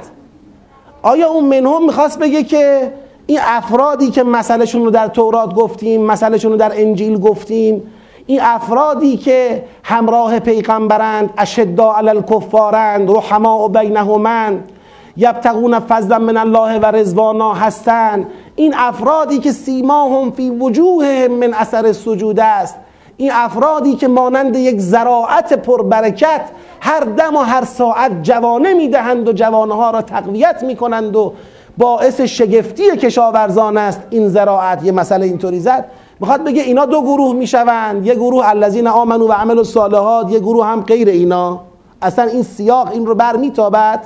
آیا اون منهم می‌خواست بگه که این افرادی که مسئلهشون رو در تورات گفتیم مسئلهشون رو در انجیل گفتیم این افرادی که همراه پیغمبرند اشدا علی الکفارند رحما و بینهمند یبتغون فضلا من الله و رزوانا هستند این افرادی که سیماهم فی وجوههم من اثر سجود است. این افرادی که مانند یک زراعت پربرکت هر دم و هر ساعت جوانه می‌دهند و جوانه را تقویت می‌کنند و باعث شگفتی کشاورزان است این زراعت. یه مسئله اینطوری زد. می‌خواد بگه اینا دو گروه می‌شوند. یه گروه الذین آمنو و عمل الصالحات یه گروه هم غیر اینا. اصلا این سیاق این رو بر میتابد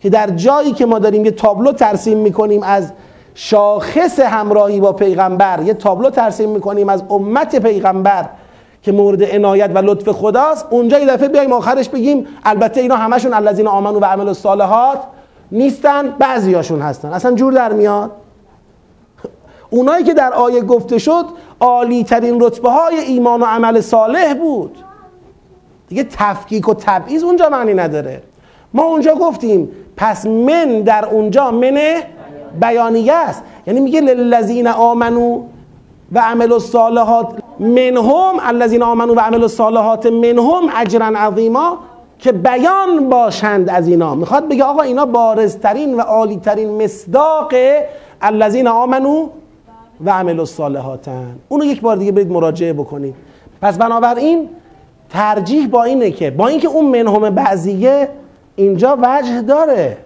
که در جایی که ما داریم یه تابلو ترسیم می‌کنیم از شاخص همراهی با پیغمبر یه تابلو ترسیم می‌کنیم از امت پیغمبر که مورد عنایت و لطف خداست اونجا یه دفعه بیایم آخرش بگیم البته اینا همشون الذین آمنو و عمل الصالحات. نیستن بعضیاشون هستن. اصلا جور در میاد؟ اونایی که در آیه گفته شد عالی ترین رتبه های ایمان و عمل صالح بود. دیگه تفکیک و تبعیض اونجا معنی نداره. ما اونجا گفتیم پس من در اونجا من بیانیه است یعنی میگه للذین آمنو و عمل الصالحات منهم الذین آمنو و عمل الصالحات منهم اجرا عظیما. که بیان باشند از اینا. می‌خواد بگه آقا اینا بارزترین و عالیترین مصداق الذین آمنو و عمل الصالحاتن. اونو یک بار دیگه برید مراجعه بکنید. پس بنابراین ترجیح با اینه که با اینکه اون منهم بعضیه اینجا وجه داره.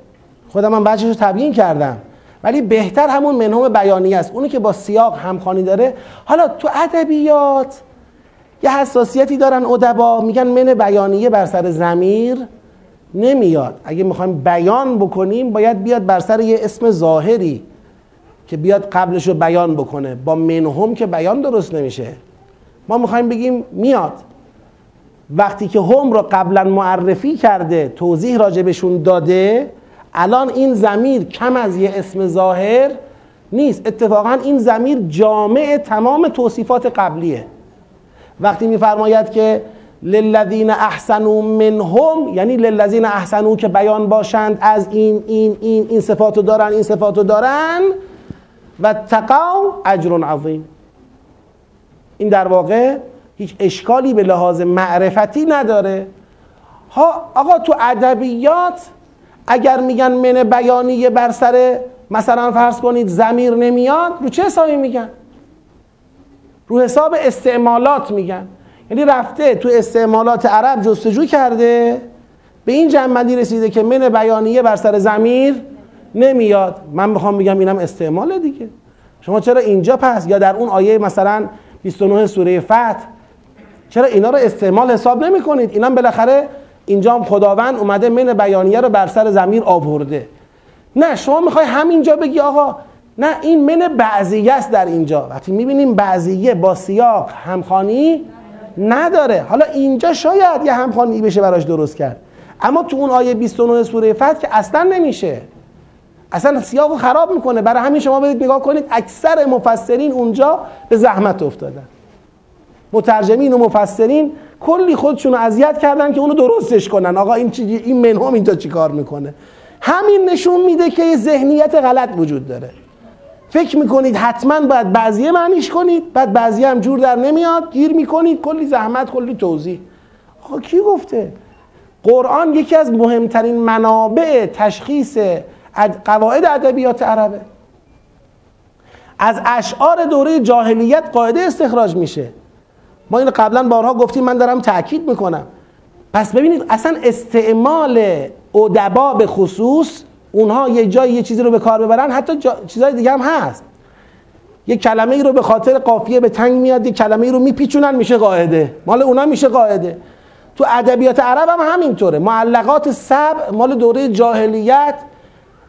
خودم من وجهش رو تبیین کردم. ولی بهتر همون منهم بیانی است. اونی که با سیاق همخوانی داره. حالا تو ادبیات یه حساسیتی دارن ادبا میگن من بیانیه بر سر زمیر نمیاد. اگه می‌خوایم بیان بکنیم باید بیاد بر سر یه اسم ظاهری که بیاد قبلش رو بیان بکنه. با منهم که بیان درست نمیشه. ما می‌خوایم بگیم میاد. وقتی که هم رو قبلا معرفی کرده توضیح راجبشون داده الان این زمیر کم از یه اسم ظاهر نیست. اتفاقا این زمیر جامع تمام توصیفات قبلیه. وقتی میفرماید که للذین احسنوا منهم یعنی للذین احسنوا که بیان باشند از این این این این صفاتو دارن این صفاتو دارن و تقاو اجر عظیم. این در واقع هیچ اشکالی به لحاظ معرفتی نداره. ها آقا تو ادبیات اگر میگن من بیانیه بر سر مثلا فرض کنید زمیر نمیاد رو چه حسابی میگن؟ رو حساب استعمالات میگن. یعنی رفته تو استعمالات عرب جستجو کرده به این جنبندی رسیده که من بیانیه بر سر زمیر نمیاد. من می‌خوام بگم اینم استعمال دیگه. شما چرا اینجا پس؟ یا در اون آیه مثلا 29 سوره فتح چرا اینا رو استعمال حساب نمی کنید اینا بالاخره اینجا هم خداوند اومده من بیانیه رو بر سر زمین آورده. نه شما می‌خوای همینجا بگی آقا نه این من بعضیه است در اینجا. وقتی می‌بینیم بعضیه با سیاق همخانی نداره. حالا اینجا شاید یه همخانی بشه براش درست کرد. اما تو اون آیه 29 سوره فتح که اصلا نمیشه. اصلا سیاق رو خراب می‌کنه. برای همین شما برید نگاه کنید اکثر مفسرین اونجا به زحمت افتادن. مترجمین و مفسرین کلی خودشون رو اذیت کردن که اونو درستش کنن. آقا این چی این منهم اینجا چیکار می‌کنه؟ همین نشون میده که یه ذهنیت غلط وجود داره. فکر می‌کنید حتما باید بعضیه معنیش کنید بعد بعضیه هم جور در نمیاد گیر می‌کنید کلی زحمت کلی توضیح. آقا کی گفته؟ قرآن یکی از مهمترین منابع تشخیص قواعد ادبیات عربه. از اشعار دوره جاهلیت قاعده استخراج میشه. ما این قبلا بارها گفتیم من دارم تاکید می‌کنم. پس ببینید اصلا استعمال ادبا به خصوص اونها یه جایی یه چیزی رو به کار ببرن حتی جا... چیزای دیگه هم هست. یه کلمه ای رو به خاطر قافیه به تنگ میاد یه کلمه ای رو میپیچونن میشه قاعده. مال اونا میشه قاعده. تو ادبیات عرب هم همینطوره. معلقات سب مال دوره جاهلیت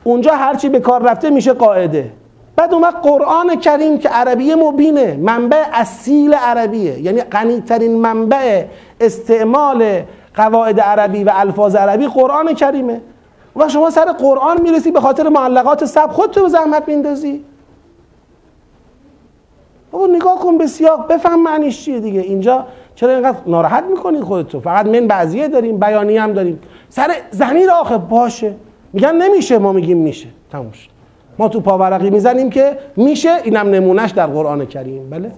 اونجا هرچی به کار رفته میشه قاعده. بعد اومد قرآن کریم که عربی مبینه. منبع اصیل عربیه. یعنی غنیترین منبع استعمال قواعد عربی و الفاظ عربی قرآن کریمه. و شما سر قرآن می‌رسی به خاطر معلقات سب خودتو به زحمت میندازی بابا نگاه کن به سیاق بفهم معنیش چیه دیگه. اینجا چرا اینقدر ناراحت می‌کنید خودتو؟ فقط من بعضیه داریم بیانی هم داریم. سر زمین آخه باشه. میگن نمیشه ما میگیم میشه. تموم ما تو پاورقی می‌زنیم که میشه اینم نمونهش در قرآن کریم. بله؟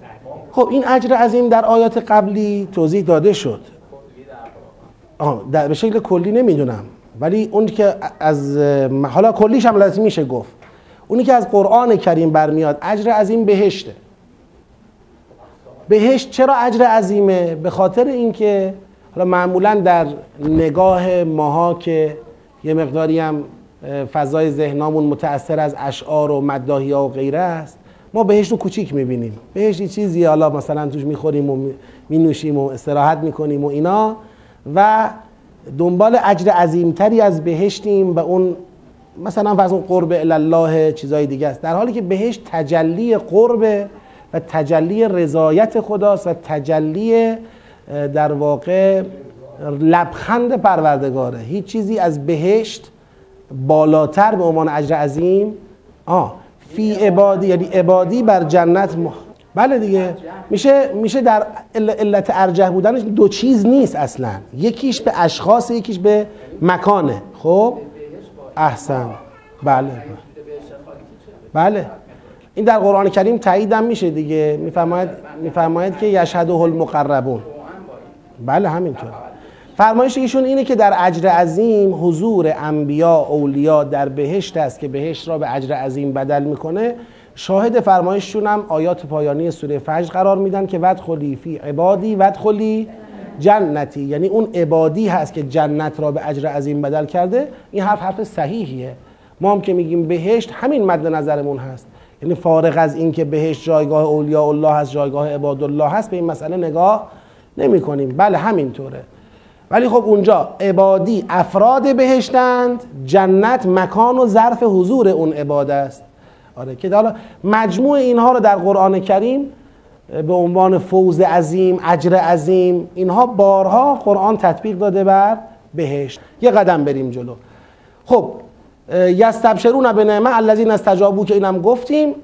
خب این اجر عظیم در آیات قبلی توضیح داده شد. آه در به شکل کلی نمی‌دونم. ولی اون که از حالا کلیش هم لازم میشه گفت. اونی که از قرآن کریم برمیاد اجر عظیم بهشته. بهشت چرا اجر عظیمه؟ به خاطر اینکه حالا معمولا در نگاه ماها که یه مقداری هم فضای ذهنامون متأثر از اشعار و مداهی ها و غیره است ما بهشت رو کوچیک می‌بینیم. بهشت چیزی حالا مثلا توش می‌خوریم و مینوشیم و استراحت می‌کنیم و اینا. و دنبال اجر عظیمتری از بهشتیم و اون مثلا فرض قرب الله چیزای دیگه است. در حالی که بهشت تجلی قرب و تجلی رضایت خداست و تجلی در واقع لبخند پروردگاره. هیچ چیزی از بهشت بالاتر به عنوان اجر عظیم آه فی عبادی یعنی عبادی بر جنت مح... بله دیگه. میشه میشه در علت ارجح بودنش دو چیز نیست اصلا. یکیش به اشخاص یکیش به مکانه. خب؟ احسن. بله. بله. این در قرآن کریم تایید هم میشه دیگه. میفرماید میفرماید که یشهده المقربون. بله همینطور. فرمایش ایشون اینه که در اجر عظیم حضور انبیا اولیا در بهشت است که بهشت را به اجر عظیم بدل می‌کنه. شاهد فرمایششون هم آیات پایانی سوره فجر قرار میدن که ود خلی فی عبادی ود خلی جنتی. یعنی اون عبادی هست که جنت را به اجر عظیم بدل کرده. این حرف حرف صحیحیه. ما هم که میگیم بهشت همین مد نظرمون هست. یعنی فارغ از اینکه بهشت جایگاه اولیاء الله هست جایگاه عباد الله هست به این مسئله نگاه نمی کنیم بله همینطوره. ولی خب اونجا عبادی افراد بهشتند جنت مکان و ظرف حضور اون عباد است. آره که حالا مجموع اینها رو در قرآن کریم به عنوان فوز عظیم اجر عظیم اینها بارها قرآن تطبیق داده بر بهشت. یه قدم بریم جلو. خب یستبشرون به نعمه الذین استجابو که اینم گفتیم.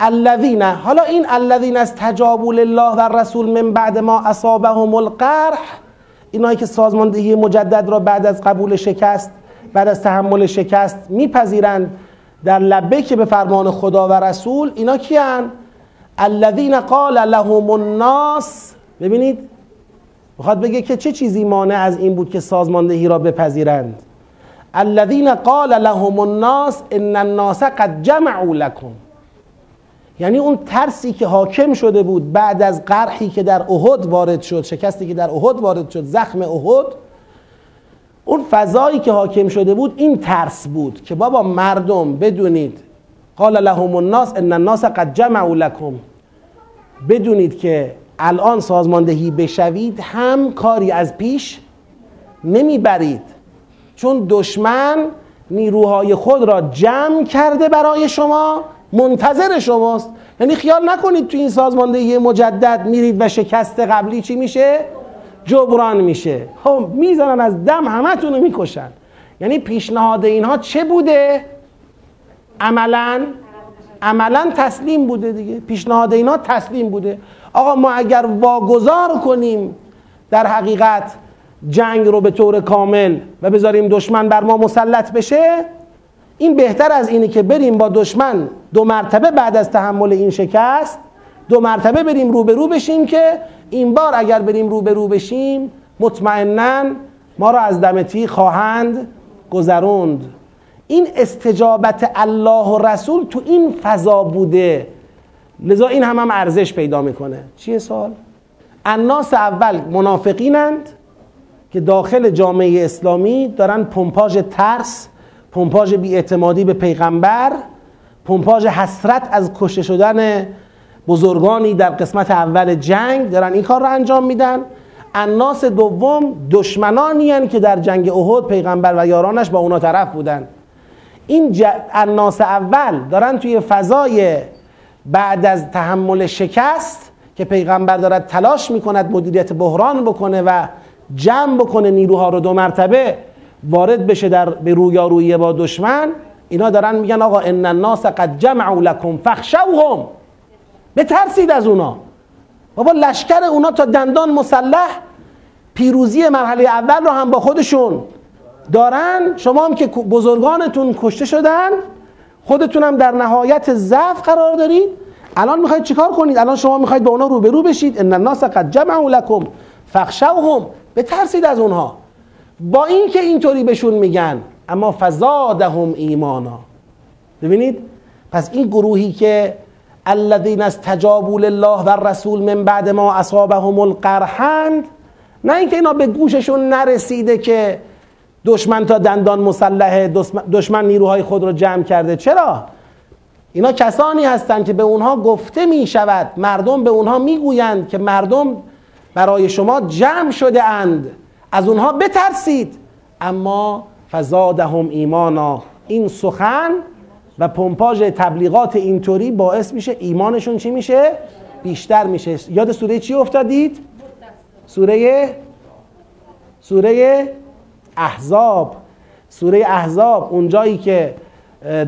الذین حالا این الذین استجابوا لله و رسول من بعد ما اصابهم القرح اینایی که سازماندهی مجدد را بعد از قبول شکست بعد از تحمل شکست میپذیرند. در لبه که به فرمان خدا و رسول اینا کیان؟ الذین قال لهم الناس. ببینید می‌خواد بگه که چه چیزی مانع از این بود که سازماندهی را بپذیرند؟ الذین قال لهم الناس ان الناس قد جمعوا لكم یعنی اون ترسی که حاکم شده بود بعد از قرحی که در احد وارد شد شکستی که در احد وارد شد زخم احد اون فضایی که حاکم شده بود این ترس بود که بابا مردم بدونید قال لهم الناس ان الناس قد جمعوا لكم. بدونید که الان سازماندهی بشوید هم کاری از پیش نمی‌برید. چون دشمن نیروهای خود را جمع کرده برای شما منتظر شماست. یعنی خیال نکنید تو این سازماندهی مجدد میرید و شکست قبلی چی میشه؟ جبران میشه. خب می‌زنن از دم همتون رو می‌کشن. یعنی پیشنهاد اینها چه بوده؟ عملا عملا تسلیم بوده دیگه. پیشنهاد اینها تسلیم بوده. آقا ما اگر واگذار کنیم در حقیقت جنگ رو به طور کامل و بذاریم دشمن بر ما مسلط بشه این بهتر از اینه که بریم با دشمن دو مرتبه بعد از تحمل این شکست دو مرتبه بریم روبرو بشیم که این بار اگر بریم روبرو بشیم مطمئنا ما را از دمتی خواهند گذروند. این استجابت الله و رسول تو این فضا بوده. لذا این هم هم ارزش پیدا می‌کنه. چیه سوال؟ الناس اول منافقینند که داخل جامعه اسلامی دارن پمپاژ ترس پمپاژ بیاعتمادی به پیغمبر پمپاژ حسرت از کشته شدن بزرگانی در قسمت اول جنگ دارن این کار رو انجام میدن. الناس دوم دشمنانی که در جنگ احد پیغمبر و یارانش با اونا طرف بودن. این ج... الناس اول دارن توی فضای بعد از تحمل شکست که پیغمبر دارد تلاش می‌کند مدیریت بحران بکنه و جمع بکنه نیروها رو دو مرتبه وارد بشه در به رویارویی با دشمن. اینا دارن میگن آقا ان الناس قد جمعوا لكم فخشوهم بترسید از اونا. بابا لشکر اونا تا دندان مسلح پیروزی مرحله اول رو هم با خودشون دارن. شما هم که بزرگانتون کشته شدن خودتون هم در نهایت ضعف قرار دارید. الان می‌خواید چیکار کنید؟ الان شما می‌خواید با اونا روبرو بشید. ان الناس قد جمعوا لكم فخشوهم بترسید از اونها. با اینکه اینطوری بهشون میگن اما فزادهم ایمانا. ببینید؟ پس این گروهی که الذین استجابوا لله و رسول من بعد ما اصابهم القرحند نه اینکه اینا به گوششون نرسیده که دشمن تا دندان مسلحه دشمن نیروهای خود رو جمع کرده. چرا؟ اینا کسانی هستند که به اونها گفته می شود مردم به اونها می‌گویند که مردم برای شما جمع شده اند. از اونها بترسید. اما فزادهم ایمانا. این سخن و پمپاژ تبلیغات اینطوری باعث میشه ایمانشون چی میشه؟ بیشتر میشه. یاد سوره چی افتادید؟ سوره سوره احزاب. سوره احزاب اونجایی که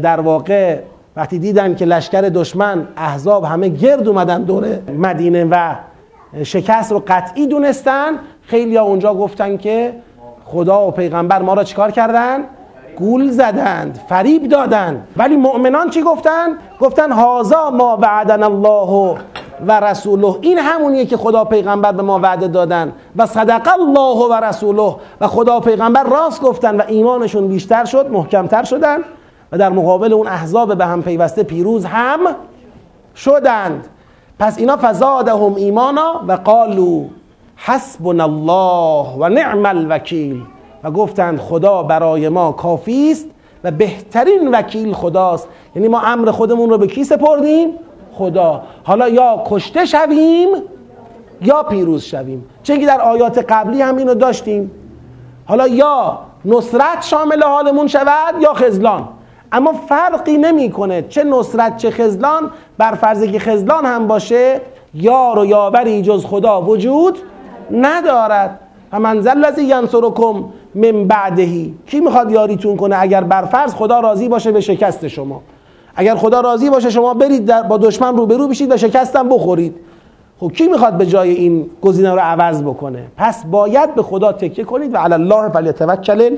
در واقع وقتی دیدن که لشکر دشمن احزاب همه گرد اومدن دور مدینه و شکست رو قطعی دونستن خیلی ها اونجا گفتن که خدا و پیغمبر ما را چیکار کردن؟ گول زدند فریب دادند. ولی مؤمنان چی گفتن؟ گفتن هازا ما وعدن الله و رسوله. این همونیه که خدا پیغمبر به ما وعده دادن. و صدق الله و رسوله. و خدا پیغمبر راست گفتن و ایمانشون بیشتر شد محکمتر شدن. و در مقابل اون احزاب به هم پیوسته پیروز هم شدند. پس اینا فزادهم ایمانا و قالو حسبنا الله و نعم الوکیل. و گفتند خدا برای ما کافی است و بهترین وکیل خداست. یعنی ما امر خودمون رو به کی سپردیم؟ خدا. حالا یا کشته شویم یا پیروز شویم. چون در آیات قبلی هم اینو داشتیم. حالا یا نصرت شامل حالمون شود یا خزلان اما فرقی نمی‌کنه چه نصرت چه خزلان بر فرض که خزلان هم باشه یار و یاوری جز خدا وجود ندارد. و منزل الذی ینصرکم من بعدهی. کی می‌خواد یاریتون کنه اگر بر فرض خدا راضی باشه به شکست شما؟ اگر خدا راضی باشه شما برید در با دشمن روبرو بشید و شکستم بخورید. خب کی می‌خواد به جای این گزینه رو عوض بکنه؟ پس باید به خدا تکیه کنید و علی الله فلیتوکل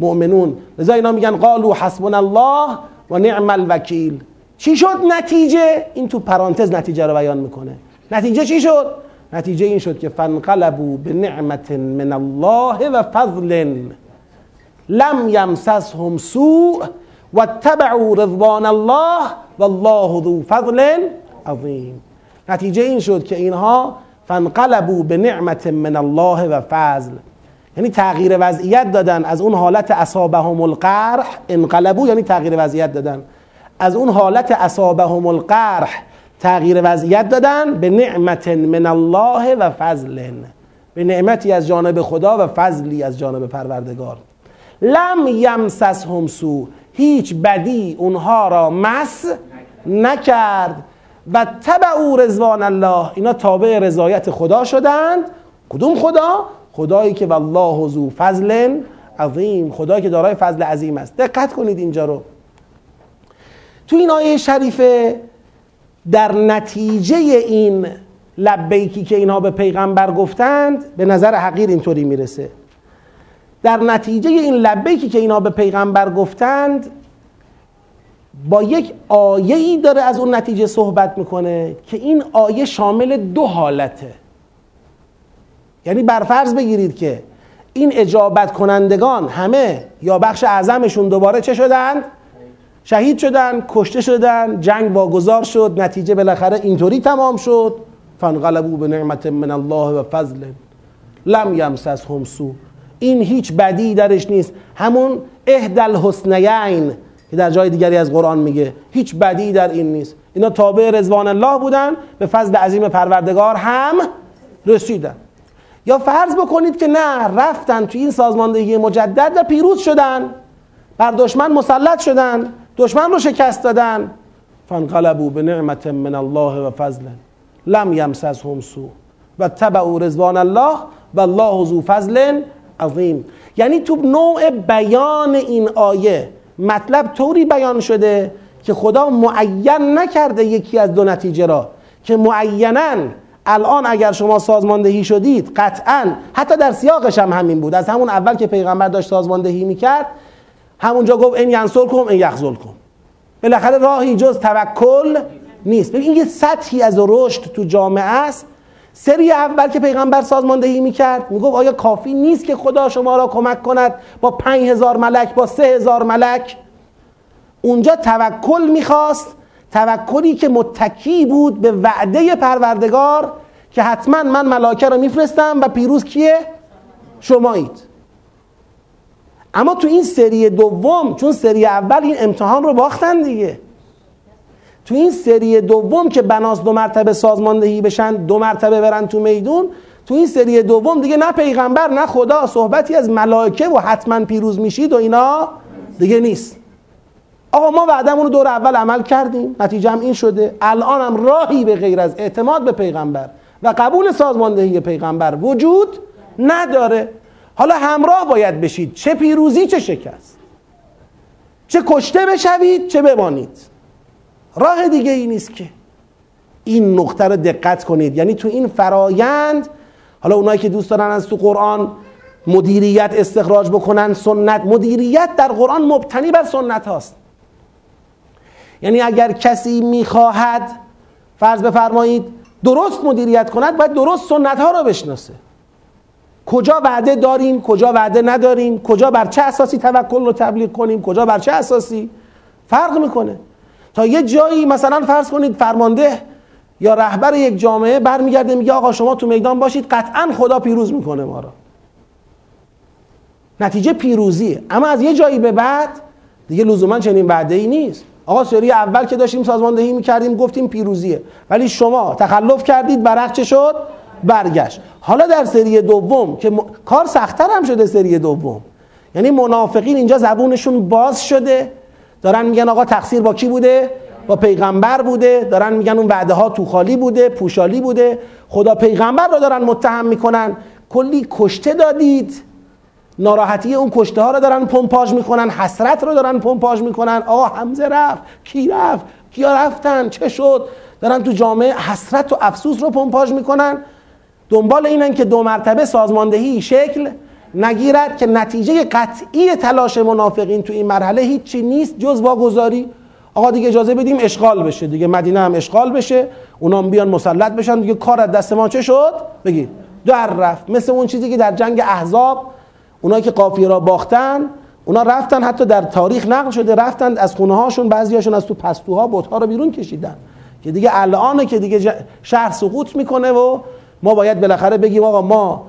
مؤمنون لذا اینا میگن قالو حسبنا الله و نعم الوکیل. چی شد نتیجه؟ این تو پرانتز نتیجه رو بیان می‌کنه. نتیجه چی شد؟ نتیجه این شد که فنقلبو به نعمت من الله و فضل لم یمسسهم سوء و تبعوا رضوان الله و الله ذو فضل عظیم. نتیجه این شد که اینها فنقلبو به نعمت من الله و فضل. یعنی تغییر وضعیت دادن از اون حالت اصابهم القرح انقلبو یعنی تغییر وضعیت دادن. از اون حالت اصابهم القرح تغییر وضعیت دادن به نعمت من الله و فضل. به نعمتی از جانب خدا و فضلی از جانب پروردگار. لم یمسسهم سو هیچ بدی اونها را مس نکرد. و تبعو رضوان الله. اینا تابع رضایت خدا شدند. کدوم خدا؟ خدایی که والله ذو فضل عظیم. خدایی که دارای فضل عظیم است. دقت کنید اینجا رو. تو این آیه شریفه در نتیجه این لبیکی که اینها به پیغمبر گفتند به نظر حقیر اینطوری می‌رسه در نتیجه این لبیکی که اینها به پیغمبر گفتند با یک آیه ای داره از اون نتیجه صحبت می‌کنه که این آیه شامل دو حالته یعنی برفرض بگیرید که این اجابت کنندگان همه یا بخش اعظمشون دوباره چه شدند؟ شهید شدن کشته شدن جنگ واگذار شد نتیجه بالاخره اینطوری تمام شد. فانقلبوا به نعمت من الله و فضل لم یمسسهم سو این هیچ بدی درش نیست. همون اهدل حسنیین که در جای دیگری از قرآن میگه. هیچ بدی در این نیست. اینا تابع رضوان الله بودن. به فضل عظیم پروردگار هم رسیدن. یا فرض بکنید که نه رفتن تو این سازماندهی مجدد و پیروز شدن. بر دشمن مسلط شدن. دشمن رو شکست دادن. فانقلبوا به نعمت من الله و فضل لم یمسسهم سو و تبعوا رضوان الله و الله ذو فضل عظیم. یعنی تو نوع بیان این آیه مطلب طوری بیان شده که خدا معین نکرده یکی از دو نتیجه را. که معینا الان اگر شما سازماندهی شدید قطعا حتی در سیاقش هم همین بود. از همون اول که پیغمبر داشت سازماندهی می‌کرد همونجا گفت این ینصر کن این یخزل کن. بالاخره راهی جز توکل نیست. ببین این یه سطحی از رشد تو جامعه است. سری اول که پیغمبر سازماندهی می‌کرد می‌گفت آیا کافی نیست که خدا شما را کمک کند با پنج هزار ملک با سه هزار ملک؟ اونجا توکل می‌خواست. توکلی که متکی بود به وعده پروردگار که حتما من ملاکه رو میفرستم و پیروز کیه؟ شمایید. اما تو این سری دوم چون سری اول این امتحان رو باختن دیگه. تو این سری دوم که بناس دو مرتبه سازماندهی بشن دو مرتبه برن تو میدون تو این سری دوم دیگه نه پیغمبر نه خدا صحبتی از ملائکه و حتما پیروز میشید و اینا دیگه نیست. آقا ما وعدمون رو دور اول عمل کردیم. نتیجه هم این شده. الان هم راهی به غیر از اعتماد به پیغمبر. و قبول سازماندهی پیغمبر وجود نداره. حالا همراه باید بشید. چه پیروزی چه شکست. چه کشته بشوید چه بمانید. راه دیگه ای نیست که این نقطه رو دقت کنید. یعنی تو این فرایند حالا اونایی که دوست دارن از تو قرآن مدیریت استخراج بکنن سنت. مدیریت در قرآن مبتنی بر سنت هاست. یعنی اگر کسی می‌خواهد فرض بفرمایید درست مدیریت کند باید درست سنت ها رو بشناسه. کجا وعده داریم کجا وعده نداریم کجا بر چه اساسی توکل رو تبلیغ کنیم کجا بر چه اساسی؟ فرق می‌کنه. تا یه جایی مثلا فرض کنید فرمانده یا رهبر یک جامعه برمیگرده میگه آقا شما تو میدان باشید قطعا خدا پیروز می‌کنه ما را. نتیجه پیروزیه. اما از یه جایی به بعد دیگه لزوما چنین وعده ای نیست. آقا سری اول که داشتیم سازماندهی می‌کردیم گفتیم پیروزیه. ولی شما تخلف کردید برق چه شد؟ برگشت. حالا در سری دوم که م... کار سختتر هم شده سری دوم. یعنی منافقین اینجا زبونشون باز شده. دارن میگن آقا تقصیر با کی بوده؟ با پیغمبر بوده. دارن میگن اون وعده ها تو خالی بوده پوشالی بوده. خدا پیغمبر رو دارن متهم می‌کنن. کلی کشته دادید. ناراحتی اون کشته ها رو دارن پمپاژ می‌کنن. حسرت رو دارن پمپاژ می‌کنن. آقا حمزه رفت. کی رفت؟ کیا رفتن؟ چه شد؟ دارن تو جامعه حسرت و افسوس رو پمپاژ می‌کنن. دنبال اینن که دو مرتبه سازماندهی شکل نگیرد که نتیجه قطعی تلاش منافقین تو این مرحله هیچی نیست جز واگذاری. آقا دیگه اجازه بدیم اشغال بشه. دیگه مدینه هم اشغال بشه. اونام بیان مسلط بشن. دیگه کار از دست ما چه شد؟ بگید. در رفت. مثل اون چیزی که در جنگ احزاب اونایی که قافیه را باختن اونا رفتن حتی در تاریخ نقل شده رفتن از خونه هاشون بعضیاشون از تو پستوها بتها رو بیرون کشیدن. که دیگه الانه که دیگه شهر سقوط می‌کنه و ما باید بالاخره بگیم آقا ما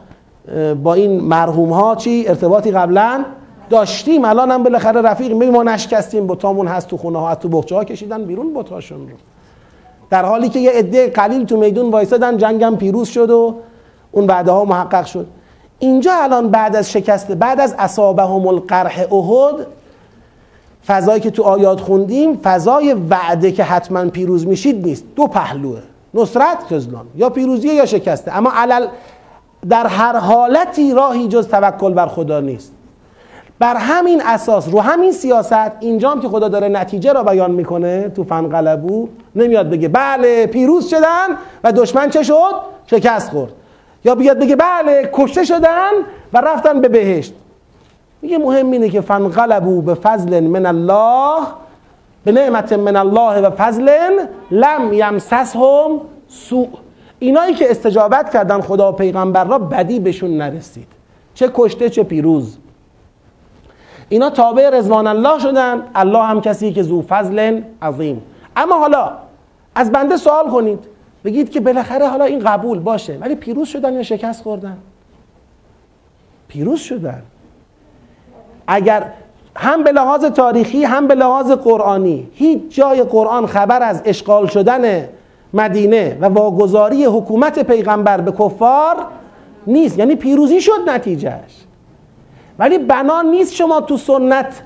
با این مرحوم ها چی؟ ارتباطی قبلا داشتیم الان هم بالاخره رفیق می ما نشکستیم بتامون هست تو خونه ها از تو بخچه ها کشیدن بیرون بتاشون رو. در حالی که یه عده قلیل تو میدون وایسادن جنگم پیروز شد و اون بعدها ها محقق شد. اینجا الان بعد از شکست بعد از اصابهم القرح احد فضایی که تو آیات خوندیم فضای وعده که حتما پیروز میشید نیست. دو پهلوه. نصرت خزلان یا پیروزی یا شکسته. اما علل در هر حالتی راهی جز توکل بر خدا نیست. بر همین اساس رو همین سیاست اینجام که خدا داره نتیجه را بیان می‌کنه تو فنقلبو نمیاد بگه بله پیروز شدن و دشمن چه شد؟ شکست خورد. یا بیاد بگه بله کشته شدن و رفتن به بهشت. میگه مهم اینه که فنقلبو به فضل من الله به نعمت من الله و فضل لم یمسسهم سوء. اینایی که استجابت کردن خدا و پیغمبر را بدی بهشون نرسید. چه کشته چه پیروز. اینا تابع رضوان الله شدن. الله هم کسی که زو فضل عظیم. اما حالا از بنده سوال کنید. بگید که بالاخره حالا این قبول باشه ولی پیروز شدن یا شکست خوردن؟ پیروز شدن. اگر هم به لحاظ تاریخی هم به لحاظ قرآنی. هیچ جای قرآن خبر از اشغال شدن مدینه و واگذاری حکومت پیغمبر به کفار نیست. یعنی پیروزی شد نتیجهش. ولی بنا نیست شما تو سنت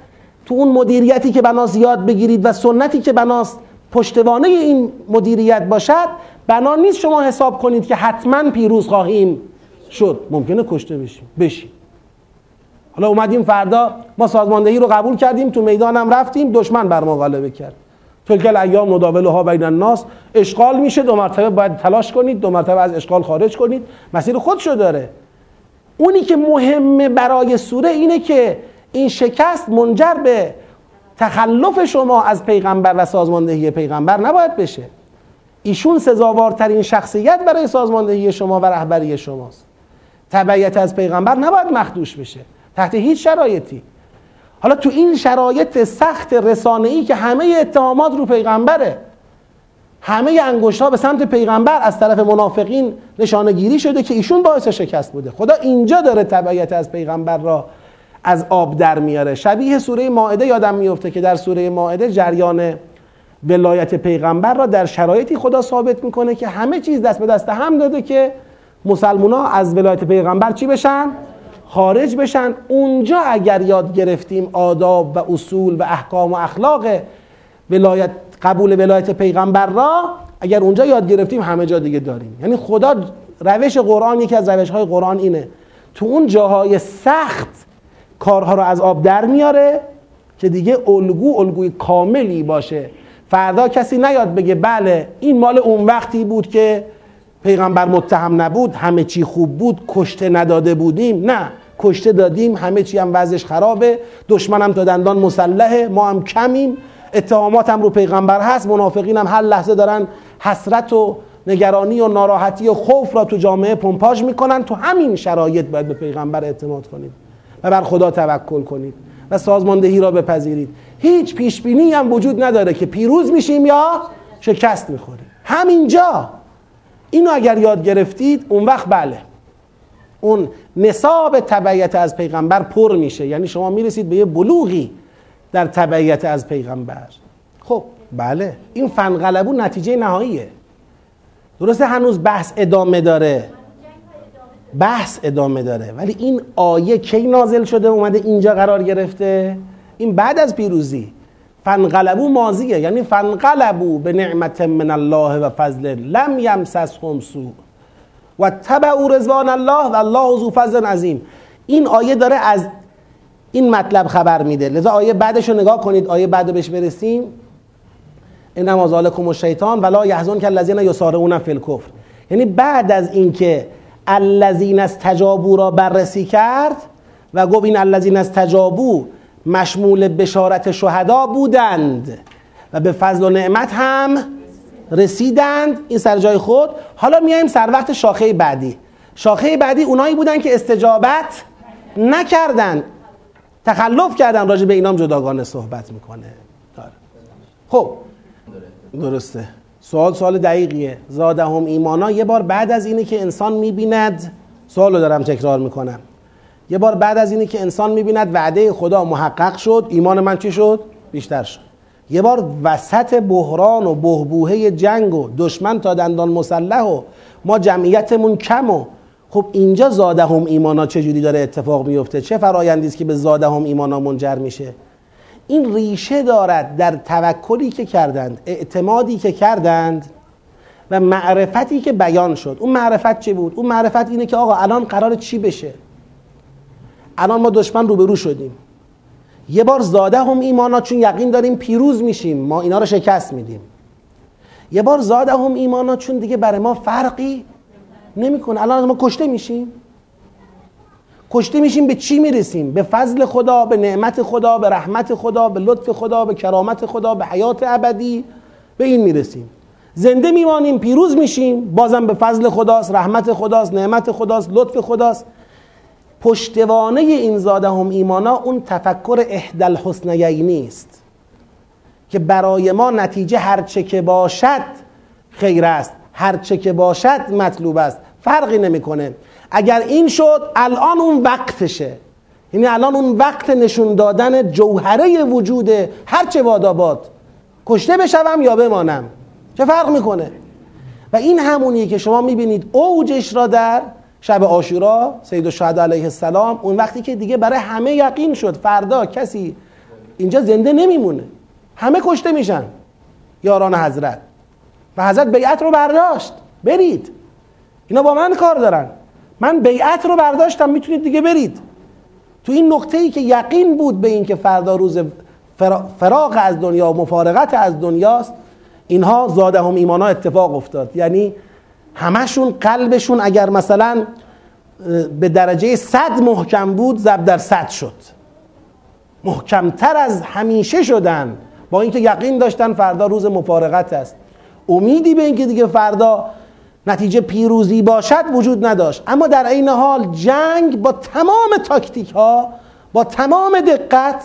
تو اون مدیریتی که بناس یاد بگیرید و سنتی که بناس پشتوانه این مدیریت باشد بنا نیست شما حساب کنید که حتما پیروز خواهیم شد. ممکنه کشته بشیم. بشیم. حالا اومدیم فردا ما سازماندهی رو قبول کردیم تو می‌دانم رفتیم دشمن بر ما غلبه کرد. تلک ایام نداوله ها بین الناس اشغال میشه دو مرتبه باید تلاش کنید دو مرتبه از اشغال خارج کنید. مسیر خودشو داره. اونی که مهمه برای سوره اینه که این شکست منجر به تخلف شما از پیغمبر و سازماندهی پیغمبر نباید بشه. ایشون سزاوارترین شخصیت برای سازماندهی شما و رهبری شماست. تبعیت از پیغمبر نباید مخدوش بشه. تحت هیچ شرایطی. حالا تو این شرایط سخت رسانه‌ای که همه اتهامات رو پیغمبره همه انگشت ها به سمت پیغمبر از طرف منافقین نشانه گیری شده که ایشون باعث شکست بوده. خدا اینجا داره تبعیت از پیغمبر را از آب در میاره. شبیه سوره ماعده یادم میفته که در سوره ماعده جریان ولایت پیغمبر را در شرایطی خدا ثابت می‌کنه که همه چیز دست به دست هم داده که مسلمان از ولایت پیغمبر چی بشن؟ خارج بشن. اونجا اگر یاد گرفتیم آداب و اصول و احکام و اخلاق ولایت قبول ولایت پیغمبر را اگر اونجا یاد گرفتیم همه جا دیگه داریم. یعنی خدا روش قرآن یکی از روش های قرآن اینه. تو اون جاهای سخت کارها رو از آب در میاره که دیگه الگو الگوی کاملی باشه. فردا کسی نیاد بگه بله این مال اون وقتی بود که پیغمبر متهم نبود همه چی خوب بود کشته نداده بودیم نه. کشته دادیم همه چی هم وضعش خرابه. دشمنم تا دندان مسلحه ما هم کمیم. اتهامات هم رو پیغمبر هست منافقین هم هر لحظه دارن حسرت و نگرانی و ناراحتی و خوف را تو جامعه پمپاژ می‌کنن. تو همین شرایط باید به پیغمبر اعتماد کنید و بر خدا توکل کنید و سازماندهی را بپذیرید. هیچ پیش بینی هم وجود نداره که پیروز میشیم یا شکست می‌خوریم. همینجا. اینو اگر یاد گرفتید اون وقت بله. اون نصاب تبعیت از پیغمبر پر میشه. یعنی شما می‌رسید به یه بلوغی در تبعیت از پیغمبر. خب بله. این فنقلبو نتیجه نهاییه. درسته هنوز بحث ادامه داره. بحث ادامه داره. ولی این آیه کی نازل شده اومده اینجا قرار گرفته؟ این بعد از پیروزی. فنقلبو ماضیه. یعنی فنقلبو به نعمت من الله و فضل لم یمسسهم سوء. و تبعوا رضوان الله و الله ذو فضل عظیم. این آیه داره از این مطلب خبر میده. لذا آیه بعدش رو نگاه کنید. آیه بعد بهش برسیم. انما ذالکم الشیطان ولا یحزن که الذین یسارعون فی الکفر. یعنی بعد از اینکه الذین استجابوا را بررسی کرد و گفت این الذین استجابوا مشمول بشارت شهدا بودند و به فضل و نعمت هم رسیدند. این سر جای خود. حالا میایم سر وقت شاخه بعدی. شاخه بعدی اونایی بودن که استجابت نکردند تخلف کردن راجع به اینام جداگانه صحبت می‌کنه. آره. خب. درسته. سوال سوال دقیقیه. زادهم ایمانا. یه بار بعد از اینه که انسان می‌بیند. سوال رو دارم تکرار می‌کنم. یه بار بعد از اینه که انسان می‌بیند وعده خدا محقق شد ایمان من چی شد؟ بیشتر شد. یه بار وسط بحران و بهبوهه جنگ و دشمن تا دندان مسلح و ما جمعیتمون کم و خب اینجا زادهم ایمانا چجوری داره اتفاق میفته چه فرایندی است که به زادهم ایمانا منجر میشه؟ این ریشه دارد در توکلی که کردند اعتمادی که کردند و معرفتی که بیان شد. اون معرفت چه بود؟ اون معرفت اینه که آقا الان قرار چی بشه؟ الان ما دشمن روبرو شدیم. یه بار زاده هم ایمانا چون یقین داریم پیروز میشیم. ما اینا رو شکست میدیم. یه بار زاده هم ایمانا چون دیگه برای ما فرقی نمی‌کنه. الان ما کشته میشیم. کشته میشیم به چی می‌رسیم؟ به فضل خدا به نعمت خدا به رحمت خدا به لطف خدا به کرامت خدا به حیات ابدی. به این می‌رسیم. زنده میمانیم پیروز میشیم. بازم به فضل خداست رحمت خداست نعمت خداست لطف خداست. پشتوانه این زاده هم ایمانا اون تفکر احدل حسنیینی است که برای ما نتیجه هرچه که باشد خیر است هرچه که باشد مطلوب است. فرقی نمی‌کنه. اگر این شد الان اون وقتشه. یعنی الان اون وقت نشون دادن جوهره وجود هرچه باداباد کشته بشوم یا بمانم. چه فرق می‌کنه؟ و این همونیه که شما می‌بینید اوجش را در شب آشورا سید الشهدا علیه السلام اون وقتی که دیگه برای همه یقین شد فردا کسی اینجا زنده نمیمونه. همه کشته میشن یاران حضرت. و حضرت بیعت رو برداشت. برید. اینا با من کار دارن. من بیعت رو برداشتم می‌تونید دیگه برید. تو این نقطه ای که یقین بود به اینکه فردا روز فراغ از دنیا و مفارقت از دنیاست اینها زاده هم ایمان ها اتفاق افتاد. یعنی همشون قلبشون اگر مثلا به درجه صد محکم بود زب در صد شد. محکمتر از همیشه شدن. با اینکه یقین داشتن فردا روز مفارقت است. امیدی به اینکه دیگه فردا نتیجه پیروزی باشد وجود نداشت. اما در این حال جنگ با تمام تاکتیک ها با تمام دقت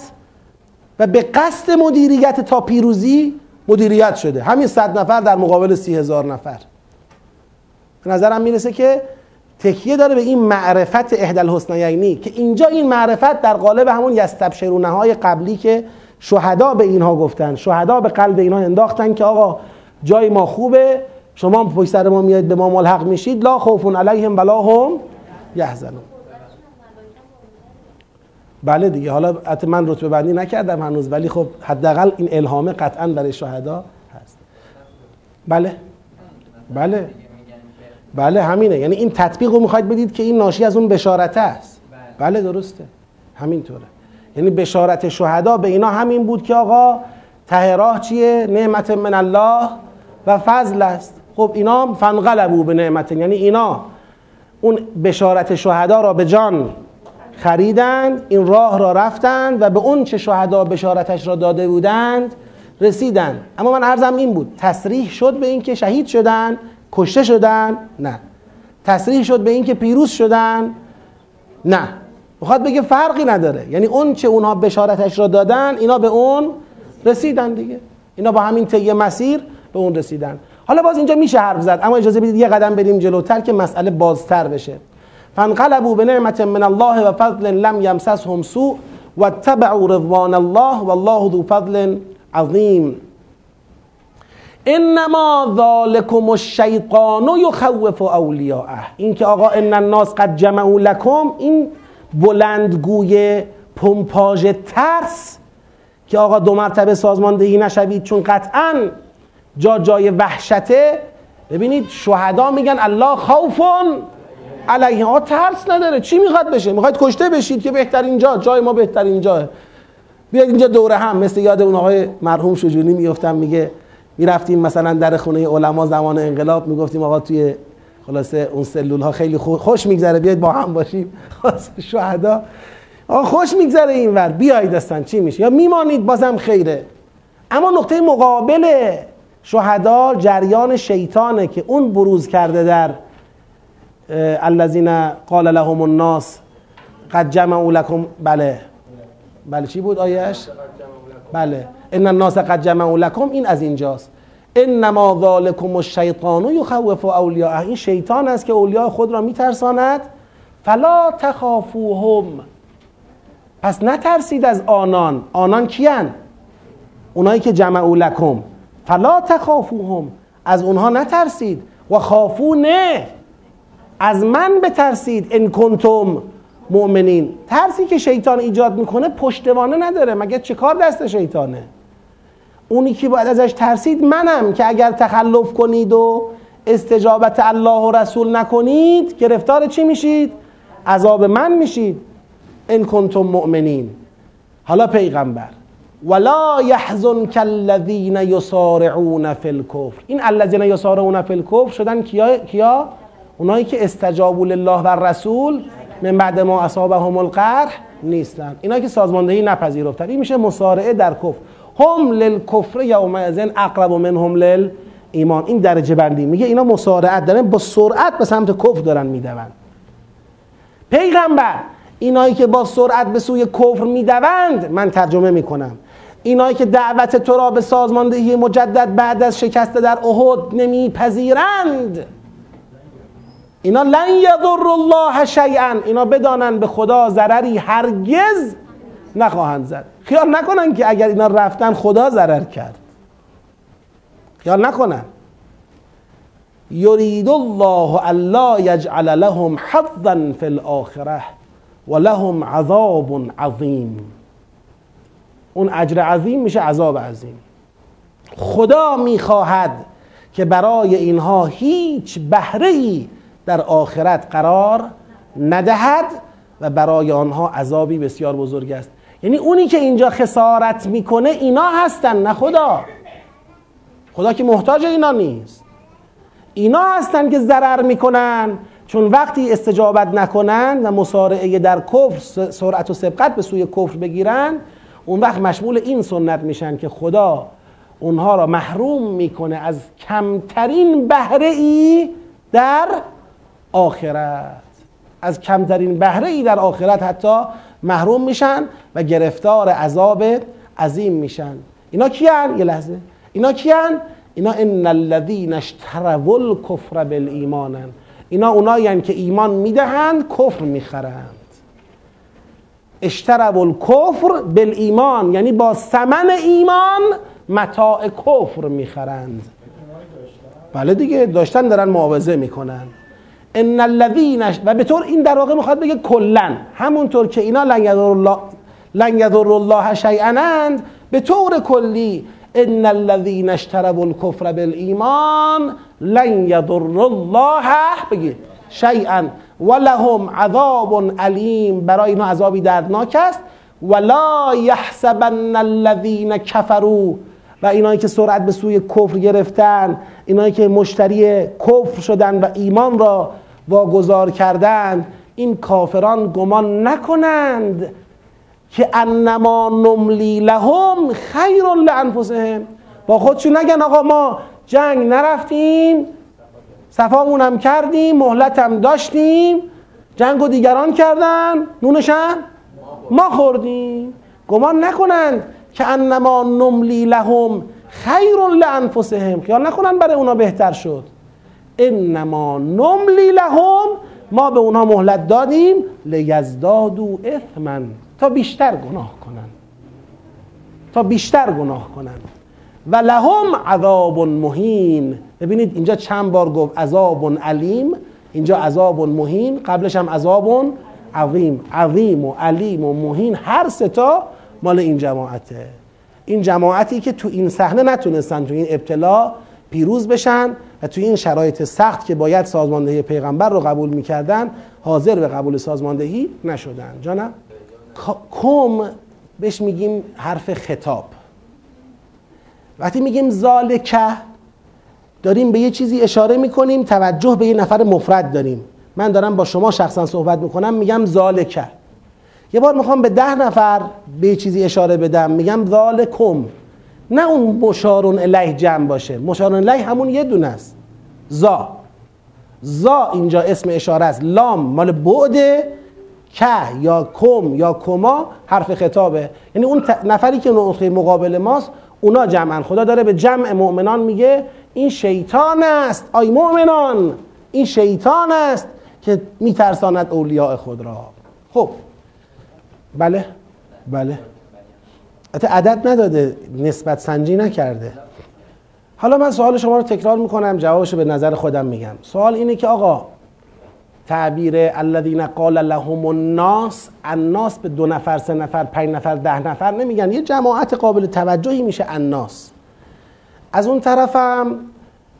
و به قصد مدیریت تا پیروزی مدیریت شده. همین صد نفر در مقابل سی هزار نفر. به نظرم می‌رسه که تکیه داره به این معرفت احدل حسنیینی که اینجا این معرفت در قالب همون یستبشرونه های قبلی که شهدا به اینها گفتن شهدا به قلب اینها انداختن که آقا جای ما خوبه شما پشت سر ما میاد به ما ملحق میشید لا خوف علیهم ولا هم یحزنون. بله دیگه حالا من رتبه بندی نکردم هنوز ولی خب حداقل این الهامه قطعا برای شهدا هست. بله؟ بله. بله همینه. یعنی این تطبیق رو می‌خواید بدید که این ناشی از اون بشارته است. بله. درسته. همینطوره. یعنی بشارت شهدا به اینا همین بود که آقا ته راه چیه؟ نعمت من الله و فضل است. خب اینا فنقلبو به نعمت یعنی اینا اون بشارت شهدا را به جان خریدند این راه را رفتند و به اون چه شهدا بشارتش را داده بودند رسیدند. اما من عرضم این بود تصریح شد به اینکه شهید شدن کشته شدن؟ نه. تصریح شد به اینکه پیروز شدن؟ نه. می‌خواد بگه فرقی نداره. یعنی اون چه اونها بشارتش را دادن اینا به اون رسیدن دیگه. اینا با همین طی مسیر به اون رسیدن. حالا باز اینجا میشه حرف زد اما اجازه بدید یه قدم بریم جلوتر که مسئله بازتر بشه. فانقلبوا بنعمت من الله و فضل لم یمسسهم سوء واتبعوا رضوان الله والله ذو فضل عظیم. انما ذالکم الشیطان یخوف اولیاءه. این که آقا ان الناس قد جمعوا لکم این بلندگوی پمپاژ ترس که آقا دو مرتبه سازماندهی نشوید چون قطعا جا جای وحشته. ببینید شهدا میگن الله خوفون. علیه ها ترس نداره. چی می‌خواد بشه؟ می‌خواید کشته بشید که بهترین جا جای ما بهترین جاه بیاید اینجا دوره هم. مثل یاد اون آقای مرحوم شجونی میفتم میگه می‌رفتیم مثلا در خونه علما زمان انقلاب می‌گفتیم آقا توی خلاصه اون سلول ها خیلی خوش میگذره بیاید با هم باشیم. شهدا. آقا خوش میگذره اینور بیایید هستن چی میشه؟ یا میمانید بازم خیره. اما نقطه مقابل شهدا جریان شیطانه که اون بروز کرده در الذین قال لهم الناس قد جمعوا لكم بله. بله چی بود آیش بله. ان الناس قد جمعوا لكم این از اینجاست. انما ذالکم الشیطان یخوف اولیاء این شیطان است که اولیاء خود را میترساند. فلا تخافوهم. پس نترسید از آنان. آنان کیان؟ اونایی که جمعوا لکم. فلا تخافوهم. از اونها نترسید. و خافونه. از من بترسید. ان کنتم مؤمنین. ترسی که شیطان ایجاد می‌کنه پشتوانه نداره. مگه چه کار دست شیطانه؟ اونی که باید ازش ترسید منم که اگر تخلف کنید و استجابت الله و رسول نکنید گرفتار چی میشید؟ عذاب من میشید. ان کنتم مؤمنین. حالا پیغمبر. ولا يحزن الذين يسارعون في الكفر این الذين يسارعون في الكفر شدن کیا کیا؟ اونایی که استجابوا لله و رسول من بعد ما اصابهم القرح نیستن. اینا که سازماندهی نپذیرفتن. این میشه مسارعه در کفر. هم للکفر یومئذ اقرب منهم لل ایمان. این درجه بندی. میگه اینا مسارعت دارن با سرعت به سمت کفر دارن می‌دوند پیغمبر اینایی که با سرعت به سوی کفر می‌دوند من ترجمه می‌کنم. اینایی که دعوت تو را به سازماندهی مجدد بعد از شکست در احد نمیپذیرند. اینا لن یضر الله شیئا. اینا بدانن به خدا ضرری هرگز نخواهند زد. خیال نکنن که اگر اینا رفتن خدا ضرر کرد. خیال نکنن. یرید الله الا یجعل لهم حظا فی الاخره و لهم عذاب عظیم. اون اجر عظیم میشه عذاب عظیم. خدا می‌خواهد که برای اینها هیچ بهره ای در آخرت قرار ندهد و برای آنها عذابی بسیار بزرگ است. یعنی اونی که اینجا خسارت می‌کنه اینا هستن نه خدا. خدا که محتاج اینا نیست. اینا هستن که ضرر می‌کنن چون وقتی استجابت نکنن و مسارعه در کفر سرعت و سبقت به سوی کفر بگیرن اون وقت مشمول این سنت میشن که خدا اونها را محروم می‌کنه از کمترین بهره ای در آخرت. از کمترین بهره ای در آخرت حتی محروم میشن و گرفتار عذاب عظیم میشن. اینا کیان؟ یه لحظه. اینا کیان؟ اینا ان الذين اشتروا الكفر بالایمان. اینا اونایی که ایمان می‌دهند کفر می‌خرند. اشتروا الکفر بالایمان یعنی با ثمن ایمان متاع کفر می‌خرند. بله دیگه داشتن دارن معاوضه می‌کنن. ان الذین و به طور این در واقع می‌خواد بگه کلا همونطور که اینا لن یضر الله لن یضر الله شیئا به طور کلی ان الذين اشتروا الكفر بالایمان لن یضر الله بگید. شیئا ولهم عذاب علیم برای اینا عذابی دردناک است. ولا یحسبن الذين كفروا و اینایی که سرعت به سوی کفر گرفتن اینایی که مشتری کفر شدن و ایمان را واگذار کردند این کافران گمان نکنند که انما نملی لهم خیر لانفسهم. با خودشون نگن آقا ما جنگ نرفتیم صفامون هم کردیم مهلت هم داشتیم جنگ و دیگران کردن نونشم ما خوردیم. گمان نکنند که انما نملی لهم خیر لانفسهم خیال نکنن برای اونا بهتر شد. انما نملی لهم ما به اونا مهلت دادیم. لیزدادو اثمن. تا بیشتر گناه کنن. تا بیشتر گناه کنن. و لهم عذاب مهین. ببینید اینجا چند بار گفت عذاب علیم. اینجا عذاب مهین قبلش هم عذاب عظیم. عظیم و علیم و مهین. هر ستا مال این جماعته. این جماعتی که تو این صحنه نتونستن تو این ابتلا پیروز بشن و تو این شرایط سخت که باید سازماندهی پیغمبر رو قبول می‌کردن حاضر به قبول سازماندهی نشدن. جانم کم بهش میگیم حرف خطاب. وقتی میگیم ذالکه داریم به یه چیزی اشاره می‌کنیم توجه به یه نفر مفرد داریم. من دارم با شما شخصا صحبت می‌کنم میگم ذالکه. یه بار می‌خوام به ده نفر به چیزی اشاره بدم. میگم ذالکم نه اون مشارون الیه جمع باشه. مشارون الیه همون یه دونه است. زا زا اینجا اسم اشاره است. لام مال بعده که یا کم یا کما حرف خطابه. یعنی اون نفری که نقطه مقابل ماست اونا جمعن. خدا داره به جمع مؤمنان میگه این شیطان است. آی مؤمنان این شیطان است که میترساند اولیاء خود را. خب. بله. بله. عدد نداده نسبت سنجی نکرده. حالا من سوال شما رو تکرار می‌کنم جوابش به نظر خودم میگم. سوال اینه که آقا تعبیر الذین قال لهم الناس الناس به دو نفر سه نفر پنج نفر ده نفر نمیگن. یه جماعت قابل توجهی میشه الناس. از اون طرفم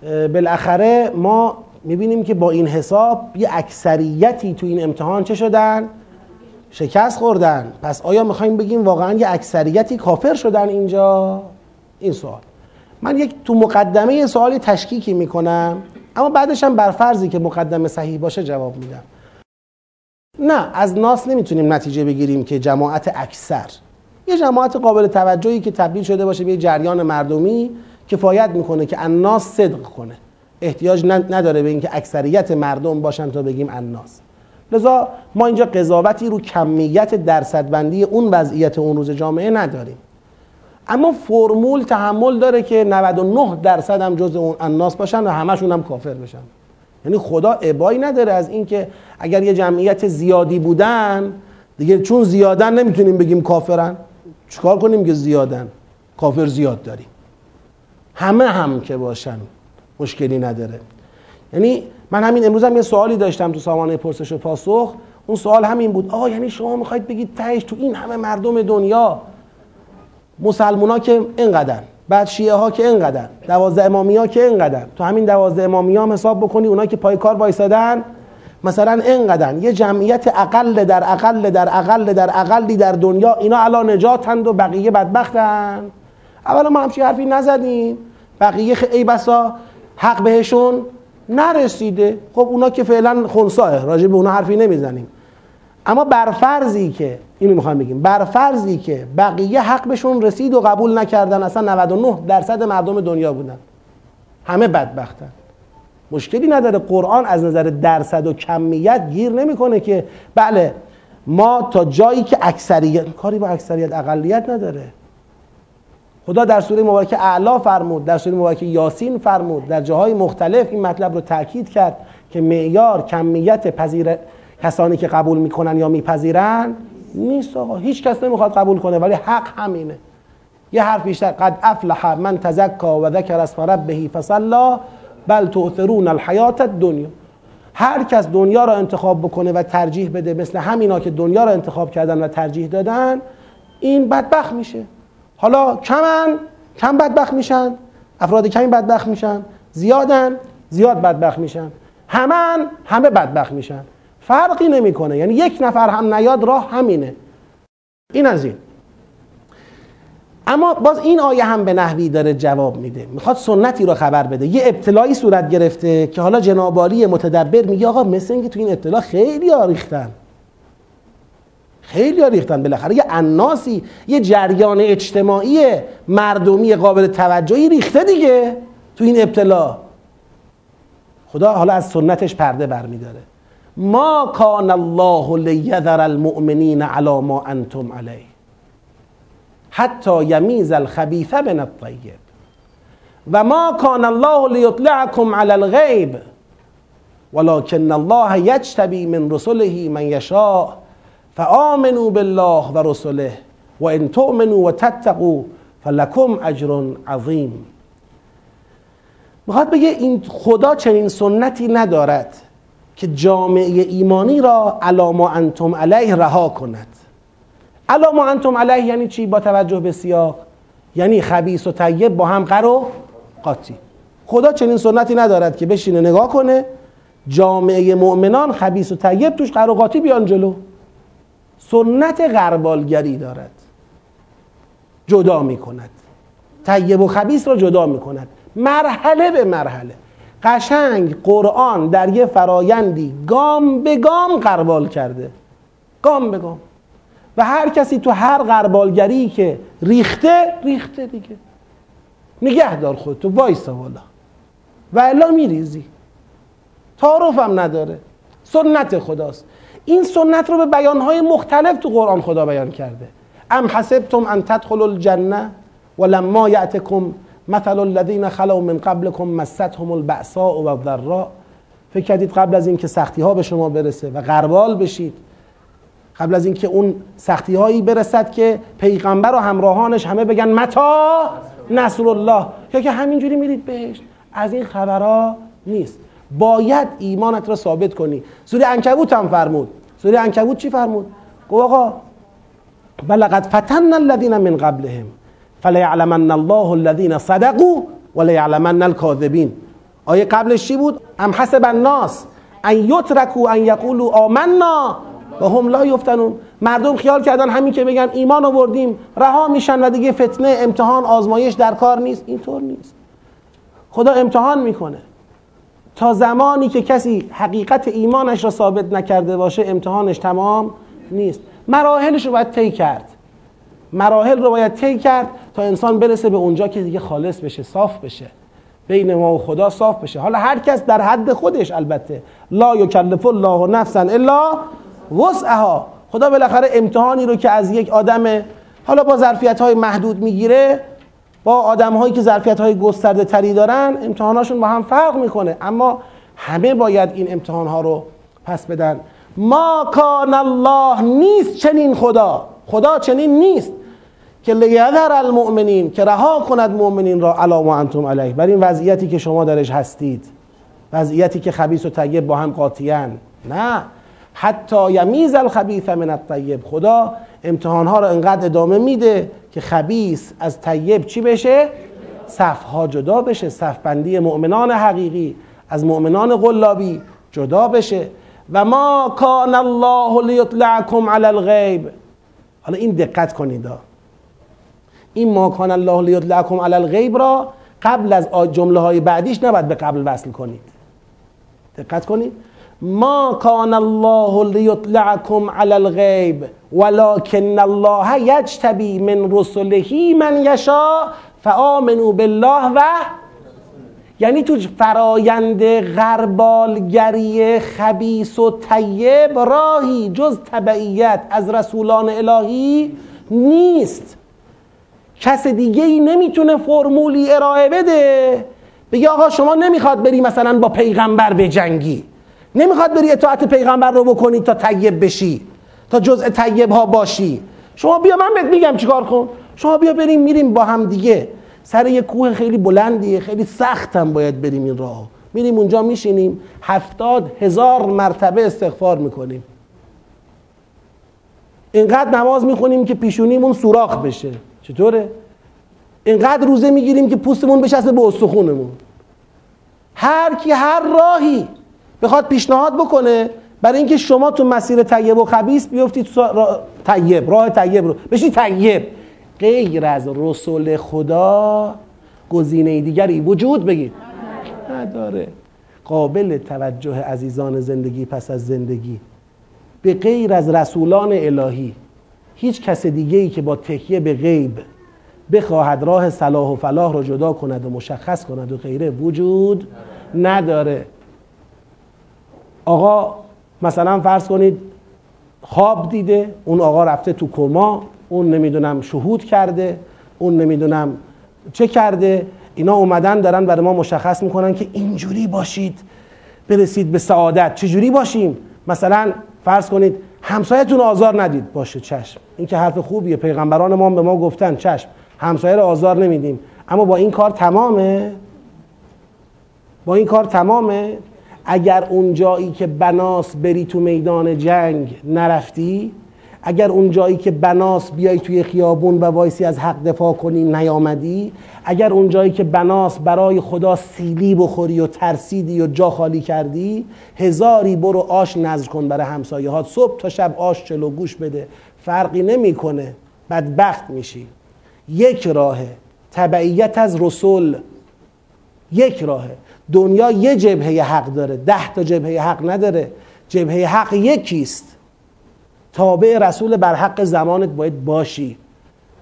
بالاخره ما می‌بینیم که با این حساب یه اکثریتی تو این امتحان چه شدن؟ شکست خوردن. پس آیا می‌خوایم بگیم واقعا یه اکثریتی کافر شدن اینجا؟ این سوال. من یک تو مقدمه یه سوالی تشکیکی می‌کنم اما بعدش هم بر فرضی که مقدمه صحیح باشه جواب میدم. نه از ناس نمی‌تونیم نتیجه بگیریم که جماعت اکثر یه جماعت قابل توجهی که تبدیل شده باشه به جریان مردمی کفایت می‌کنه که الناس صدق کنه. احتیاج نداره به اینکه اکثریت مردم باشن تا بگیم الناس. لذا ما اینجا قضاوتی رو کمیت درصدبندی اون وضعیت اون روز جامعه نداریم. اما فرمول تحمل داره که 99 درصد هم جز اون الناس باشن و همشون هم کافر بشن. یعنی خدا ابایی نداره از اینکه اگر یه جمعیت زیادی بودن دیگه چون زیادن نمی‌تونیم بگیم کافرن. چیکار کنیم که زیادن؟ کافر زیاد داریم. همه هم که باشن مشکلی نداره. یعنی من همین امروز هم یه سوالی داشتم تو سامانه پرسش و پاسخ. اون سوال همین بود. آقا یعنی شما می‌خواید بگید تهش تو این همه مردم دنیا مسلمونا که اینقدر بعد شیعه ها که اینقدر دوازده امامی ها که اینقدر تو همین دوازده امامی ها حساب بکنی اونا که پای کار وایسادن مثلا اینقدر یه جمعیت اقل در اقل در اقل در اقلی در دنیا اینا الان نجاتند و بقیه بدبختن. اولا ما همچی حرفی نزدیم. بقیه ای بسا حق بهشون نرسیده. خب اونا که فعلا خونساه راجع به اونا حرفی نمی‌زنیم. اما برفرضی که اینو می‌خوام بگیم. برفرضی که بقیه حق بهشون رسید و قبول نکردن اصلا 99 درصد مردم دنیا بودن. همه بدبختن. مشکلی نداره. قرآن از نظر درصد و کمیت گیر نمی‌کنه که بله ما تا جایی که اکثریت کاری با اکثریت اقلیت نداره. خدا در سوره مبارکه اعلا فرمود در سوره مبارکه یاسین فرمود در جاهای مختلف این مطلب رو تاکید کرد که معیار کمیت پذیر کسانی که قبول می‌کنن یا میپذیرن نیست آقا. هیچ کس نمی‌خواد قبول کنه ولی حق همینه. یه حرف بیشتر قد افلح من تزکا و ذکر اسم ربه فصلا بل تؤثرون الحیات الدنیا. هر کس دنیا را انتخاب بکنه و ترجیح بده مثل همینا که دنیا را انتخاب کردن و ترجیح دادن این بدبخت میشه. حالا کمن کم بدبخت میشن افراد کمی بدبخت میشن زیادن زیاد بدبخت میشن. همن همه بدبخت میشن. فرقی نمی‌کنه. یعنی یک نفر هم نیاد راه همینه. این از این. اما باز این آیه هم به نحوی داره جواب میده. می‌خواد سنتی رو خبر بده. یه ابتلایی صورت گرفته که حالا جنابالی متدبر میگه آقا مثل اینکه تو این ابتلا خیلی آریختن. خیلی ریختن بالاخره. یه اناسی یه جریان اجتماعی مردمی قابل توجهی ریخته دیگه تو این ابتلا. خدا حالا از سنتش پرده برمیداره. ما کان الله لیذر المؤمنین علی ما انتم علیه. حتی یمیز الخبیث من الطیب. و ما کان الله لیطلعکم علی الغیب. ولكن الله یجتبی من رسله من یشاء. فآمنوا بالله و رسله و ان تؤمنوا و تتقوا فلکم اجر عظیم می‌خواد بگه این خدا چنین سنتی ندارد که جامعه ایمانی را علاما انتم علیه رها کند. علاما انتم علیه یعنی چی؟ با توجه به سیاق. یعنی خبیس و طیب با هم قر و قاطی. خدا چنین سنتی ندارد که بشینه نگاه کنه جامعه مؤمنان خبیس و طیب توش قر و قاطی بیان جلو. سنت غربالگری دارد. جدا می کند طیب و خبیس را جدا می کند مرحله به مرحله. قشنگ قرآن در یه فرایندی گام به گام قربال کرده. گام به گام. و هر کسی تو هر قربالگری که ریخته ریخته دیگه. نگه دار خودتو وایسا والا. و الا میریزی. تعارف هم نداره. سنت خداست. این سنت رو به بیانهای مختلف تو قرآن خدا بیان کرده. ام حسبتم ان تدخلوا الجنه ولما یأتکم مثل الذین خلو من قبلكم مستهم البأساء و الضراء فکر کردید قبل از اینکه سختی ها به شما برسه و غربال بشید. قبل از اینکه اون سختی هایی برسد که پیغمبر و همراهانش همه بگن متا نصر الله یا که همینجوری میرید بهش از این خبرها نیست. باید ایمانت را ثابت کنی. سوره انکبوت هم فرمود. سوره انکبوت چی فرمود؟ گفت آقا بلقد فتن الذین من قبلهم فلیعلمن الله الذین صدقوا ولیعلمن الكاذبین آیه قبلش چی بود؟ ام حسب الناس ان یترکوا ان یقولوا آمنا و هم لا یفتنون. مردم خیال کردن همین که بگن ایمان آوردیم رها میشن و دیگه فتنه امتحان آزمایش در کار نیست. اینطور نیست. خدا امتحان می‌کنه. تا زمانی که کسی حقیقت ایمانش را ثابت نکرده باشه امتحانش تمام نیست. مراحلش رو باید طی کرد. مراحل رو باید طی کرد تا انسان برسه به اونجا که دیگه خالص بشه صاف بشه. بین ما و خدا صاف بشه. حالا هر کس در حد خودش البته. لا یکلف الله نفسا الا وسعها. خدا بالاخره امتحانی رو که از یک آدم حالا با ظرفیت های محدود می‌گیره با آدم هایی که ظرفیت های گسترده تری دارن امتحاناشون با هم فرق می‌کنه. اما همه باید این امتحان ها رو پس بدن. ما کان الله نیست چنین خدا. خدا چنین نیست که لیذر المؤمنین که رها کند مؤمنین را علا ما انتم علیه. بر این وضعیتی که شما درش هستید. وضعیتی که خبیث و طیب با هم قاطیان. نه. حتی یمیز الخبیث من الطیب. خدا امتحانها رو انقدر ادامه میده که خبیث از طیب چی بشه؟ صفها جدا بشه صفبندی مؤمنان حقیقی از مؤمنان غلابی جدا بشه. و ما کان الله لیطلعکم علی الغیب. حالا این دقت کنید این ما کان الله لیطلعکم علی الغیب را قبل از جمله های بعدیش نباید به قبل وصل کنید. دقت کنید. ما کان الله لیطلعکم علی الغیب ولکن الله یجتبی من رسله من یشا فآمنوا بالله و یعنی تو فرایند غربالگری خبیس و طیب راهی جز تبعیت از رسولان الهی نیست. کس دیگه ای نمی‌تونه فرمولی ارائه بده. بگه آقا شما نمی‌خواد بری مثلا با پیغمبر به جنگی نمی‌خواد بری اطاعت پیغمبر رو بکنی تا طیب بشی تا جزء طیب ها باشی. شما بیا من بهت میگم چیکار کن؟ شما بیا بریم میریم با هم دیگه. سر یه کوه خیلی بلندیه خیلی سختم باید بریم این راه. میریم اونجا میشینیم هفتاد هزار مرتبه استغفار می‌کنیم. اینقدر نماز می‌خونیم که پیشونیمون سوراخ بشه. چطوره؟ اینقدر روزه می‌گیریم که پوستمون بشسته به استخونمون. هر کی هر راهی بخواد پیشنهاد بکنه برای اینکه شما تو مسیر طیب و خبیس بیفتید را... طیب راه طیب رو. بشی طیب. غیر از رسول خدا گزینه دیگری وجود بگید نداره. قابل توجه عزیزان زندگی پس از زندگی. به غیر از رسولان الهی. هیچ کس دیگه ای که با تکیه به غیب بخواهد راه صلاح و فلاح رو جدا کند و مشخص کند و غیره وجود نداره. آقا مثلا فرض کنید خواب دیده اون آقا رفته تو کما اون نمی‌دونم شهود کرده اون نمی‌دونم چه کرده اینا اومدن دارن برای ما مشخص می‌کنن که اینجوری باشید برسید به سعادت. چجوری باشیم؟ مثلا فرض کنید همسایتون آزار ندید. باشه چشم. این که حرف خوبیه. پیغمبران ما به ما گفتن چشم. همسایه رو آزار نمیدیم. اما با این کار تمامه؟ با این کار تمامه؟ اگر اون جایی که بناس بری تو میدان جنگ نرفتی اگر اون جایی که بناس بیای توی خیابون و وایسی از حق دفاع کنی نیامدی اگر اون جایی که بناس برای خدا سیلی بخوری و ترسیدی و جا خالی کردی هزاری برو آش نظر کن برای همسایه ها صبح تا شب آش چلو گوش بده. فرقی نمی‌کنه. بدبخت میشی. یک راهه. تبعیت از رسول. یک راهه. دنیا یه جبهه حق داره ده تا جبهه حق نداره. جبهه حق یکیست. تابع رسول بر حق زمانت باید باشی.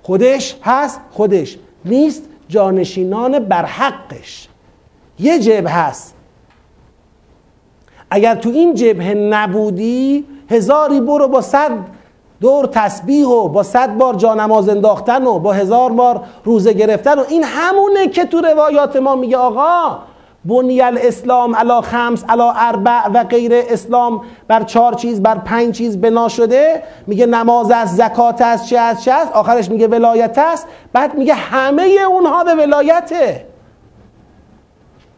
خودش هست خودش نیست جانشینان بر حقش. یه جبه هست. اگر تو این جبهه نبودی هزاری برو با صد دور تسبیح و با صد بار جانماز انداختن و با هزار بار روزه گرفتن و این همونه که تو روایات ما میگه آقا بنی الاسلام علا خمس علا اربع و غیر اسلام بر چهار چیز بر پنج چیز بنا شده. میگه نماز است زکات است چه است چه است. آخرش میگه ولایت است. بعد میگه همه اونها به ولایته.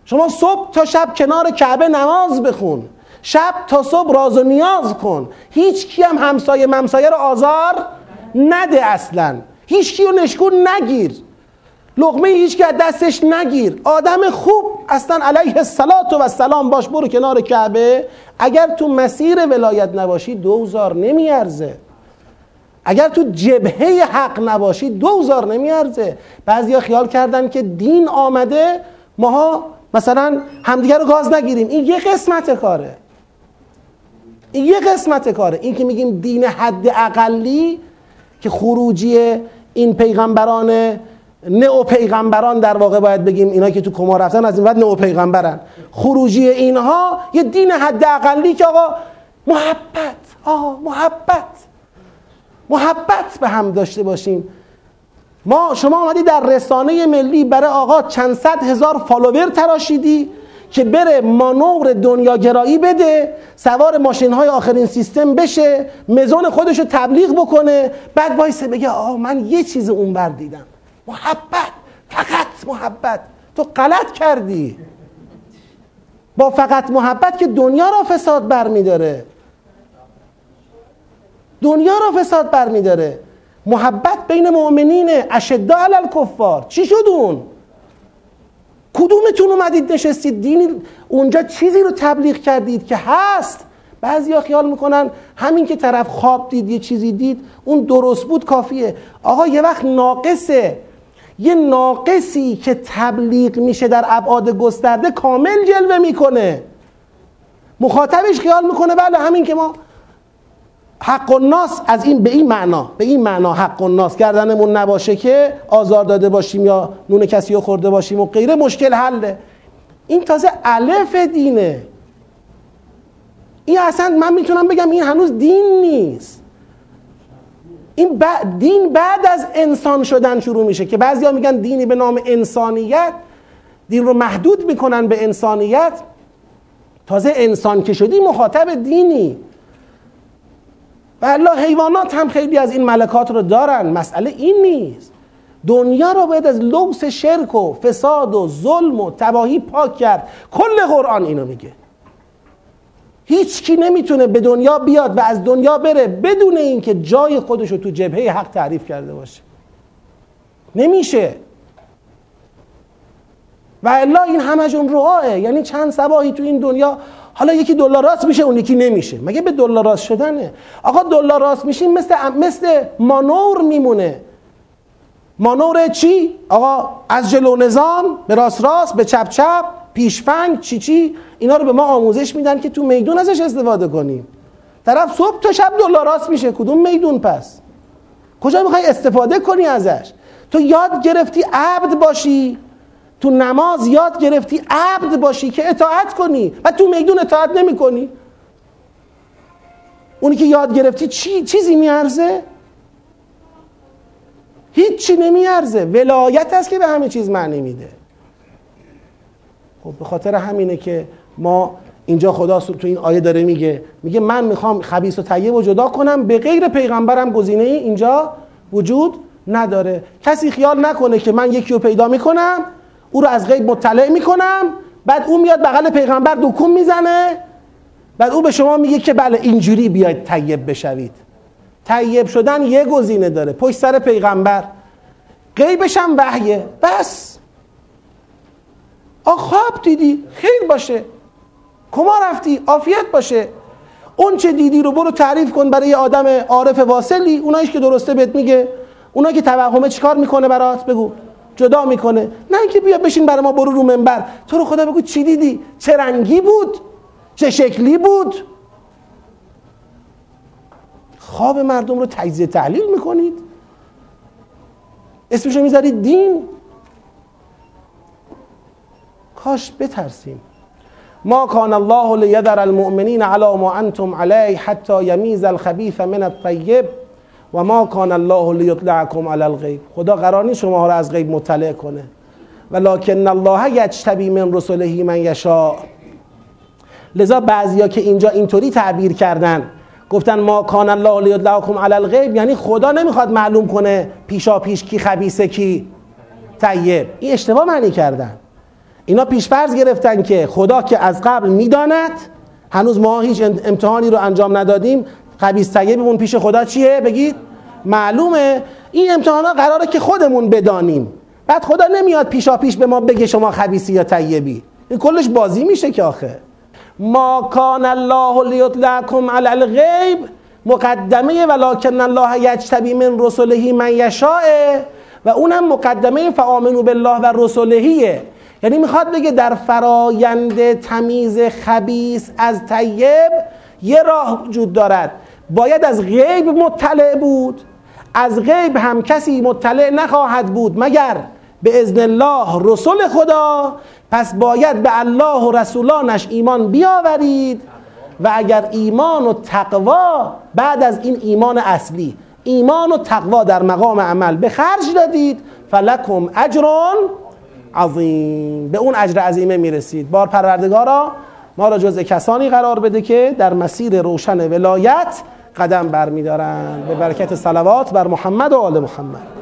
شما صبح تا شب کنار کعبه نماز بخون. شب تا صبح راز و نیاز کن. هیچ کی هم همسایه ممسایه رو آزار نده اصلا. هیچ کیو نشکون نگیر. لغمه هیچ که دستش نگیر. آدم خوب اصلا علیه الصلات و سلام باش برو کنار کعبه. اگر تو مسیر ولایت نباشی دوزار نمیارزه. اگر تو جبهه حق نباشی دوزار نمیارزه. بعضیا خیال کردن که دین آمده ماها مثلا همدیگه رو گاز نگیریم. این یه قسمت کاره. این یه قسمت کاره. این که میگیم دین حد اقلی که خروجی این پیغمبران نئو پیغمبران در واقع باید بگیم اینا که تو کما رفتن از این بعد نئو پیغمبرن. خروجی اینها یه دین حد اقلی که آقا محبت. آقا محبت. محبت به هم داشته باشیم. ما شما آمدی در رسانه ملی برای آقا چند صد هزار فالوور تراشیدی که بره مانور دنیاگرایی بده سوار ماشین های آخرین سیستم بشه مزون خودش رو تبلیغ بکنه بعد وایسه بگه آقا من یه چیز اونور دیدم. محبت فقط محبت. تو غلط کردی. با فقط محبت که دنیا را فساد برمیداره. دنیا را فساد برمیداره. محبت بین مؤمنینه اشدا علی الکفار. چی شد اون؟ کدومتون اومدید نشستید؟ دینی اونجا چیزی رو تبلیغ کردید که هست. بعضیا خیال می‌کنن همین که طرف خواب دید یه چیزی دید اون درست بود کافیه. آقا یه وقت ناقصه. یه ناقصی که تبلیغ میشه در ابعاد گسترده کامل جلوه می‌کنه. مخاطبش خیال می‌کنه بله همین که ما حق الناس از این به این معنا به این معنا حق الناس گردنمون نباشه که آزار داده باشیم یا نون کسی رو خورده باشیم و غیره مشکل حله. این تازه الف دینه. این اصلا من می‌تونم بگم این هنوز دین نیست. این دین بعد از انسان شدن شروع میشه که بعضیا میگن دینی به نام انسانیت دین رو محدود می‌کنن به انسانیت. تازه انسان که شدی مخاطب دینی. و الله حیوانات هم خیلی از این ملکات رو دارن. مسئله این نیست. دنیا رو باید از لبس شرک و فساد و ظلم و تباهی پاک کرد. کل قرآن اینو میگه. هیچ کی نمی‌تونه به دنیا بیاد و از دنیا بره بدون اینکه جای خودش رو تو جبهه حق تعریف کرده باشه. نمیشه. و الا این همشون روحاه یعنی چند سباهی تو این دنیا حالا یکی دلار راست میشه اون یکی نمیشه. مگه به دلار راست شدنه؟ آقا دلار راست میشین مثل مثل مانور میمونه. مانور چی؟ آقا از جلو نظام به راست راست به چپ چپ. پیشفنگ چی چی؟ اینا رو به ما آموزش میدن که تو میدون ازش استفاده کنیم. طرف صبح تا شب دلار راست میشه. کدوم میدون پس؟ کجا می‌خوای استفاده کنی ازش؟ تو یاد گرفتی عبد باشی. تو نماز یاد گرفتی عبد باشی که اطاعت کنی و تو میدون اطاعت نمی کنی اونی که یاد گرفتی چی چیزی میارزه؟ هیچی نمیارزه. ولایت است که به همه چیز معنی میده. خب به خاطر همینه که ما اینجا خدا تو این آیه داره میگه میگه من می‌خوام خبیث و طیب و جدا کنم به غیر پیغمبرم گزینه ای اینجا وجود نداره. کسی خیال نکنه که من یکی رو پیدا می‌کنم او رو از غیب مطلع می‌کنم بعد او میاد بغل پیغمبر دکون می‌زنه بعد او به شما میگه که بله اینجوری بیاید طیب بشوید. طیب شدن یه گزینه داره پشت سر پیغمبر. غیبش هم وحیه. بس. خواب دیدی خیر باشه. کما رفتی؟ عافیت باشه. اون چه دیدی رو برو تعریف کن برای آدم عارف واصلی. اونایش که درسته بهت میگه. اونایی که توهمه چیکار می‌کنه برات؟ بگو. جدا می‌کنه. نه اینکه بیا بشین برای ما برو رو منبر. تو رو خدا بگو چی دیدی؟ چه رنگی بود؟ چه شکلی بود؟ خواب مردم رو تجزیه تحلیل می‌کنید. اسمشو می‌ذارید دین. کاش بترسیم. ما کان الله لیذر المؤمنین علی ما انتم علیه حتی یمیز الخبیث من الطیب و ما کان الله لیطلعکم علی الغیب. خدا قرار نیست شما را از غیب مطلع کنه. ولکن الله یجتبی من رسله من یشاء. لذا بعضیا که اینجا اینطوری تعبیر کردن گفتن ما کان الله لیطلعکم علی الغیب یعنی خدا نمی‌خواد معلوم کنه پیشا پیش کی خبیثه کی طیب. این اشتباه معنی کردن. اینا پیشفرض گرفتن که خدا که از قبل می‌داند هنوز ما هیچ امتحانی رو انجام ندادیم. خبیث طیبمون پیش خدا چیه؟ بگید. معلومه. این امتحانا قراره که خودمون بدانیم. بعد خدا نمیاد پیشا پیش به ما بگه شما خبیثی یا طیبی. این کلش بازی میشه که آخه. ما کان الله لیطلعکم علی الغیب مقدمه ولکن الله یجتبی من رسله من یشاء و اونم مقدمه فآمنو بالله و رسولهیه یعنی می‌خواد بگه در فرایند تمیز خبیس از طیب یه راه وجود دارد. باید از غیب مطلع بود. از غیب هم کسی مطلع نخواهد بود مگر به ازن الله رسول خدا؟ پس باید به الله و رسولانش ایمان بیاورید. و اگر ایمان و تقوا بعد از این ایمان اصلی ایمان و تقوا در مقام عمل به خرج دادید فلکم اجرون عظیم. به اون اجر عظیمه می‌رسید. بار پروردگارا ما را جز کسانی قرار بده که در مسیر روشن ولایت قدم برمیدارند. به برکت صلوات بر محمد و آل محمد.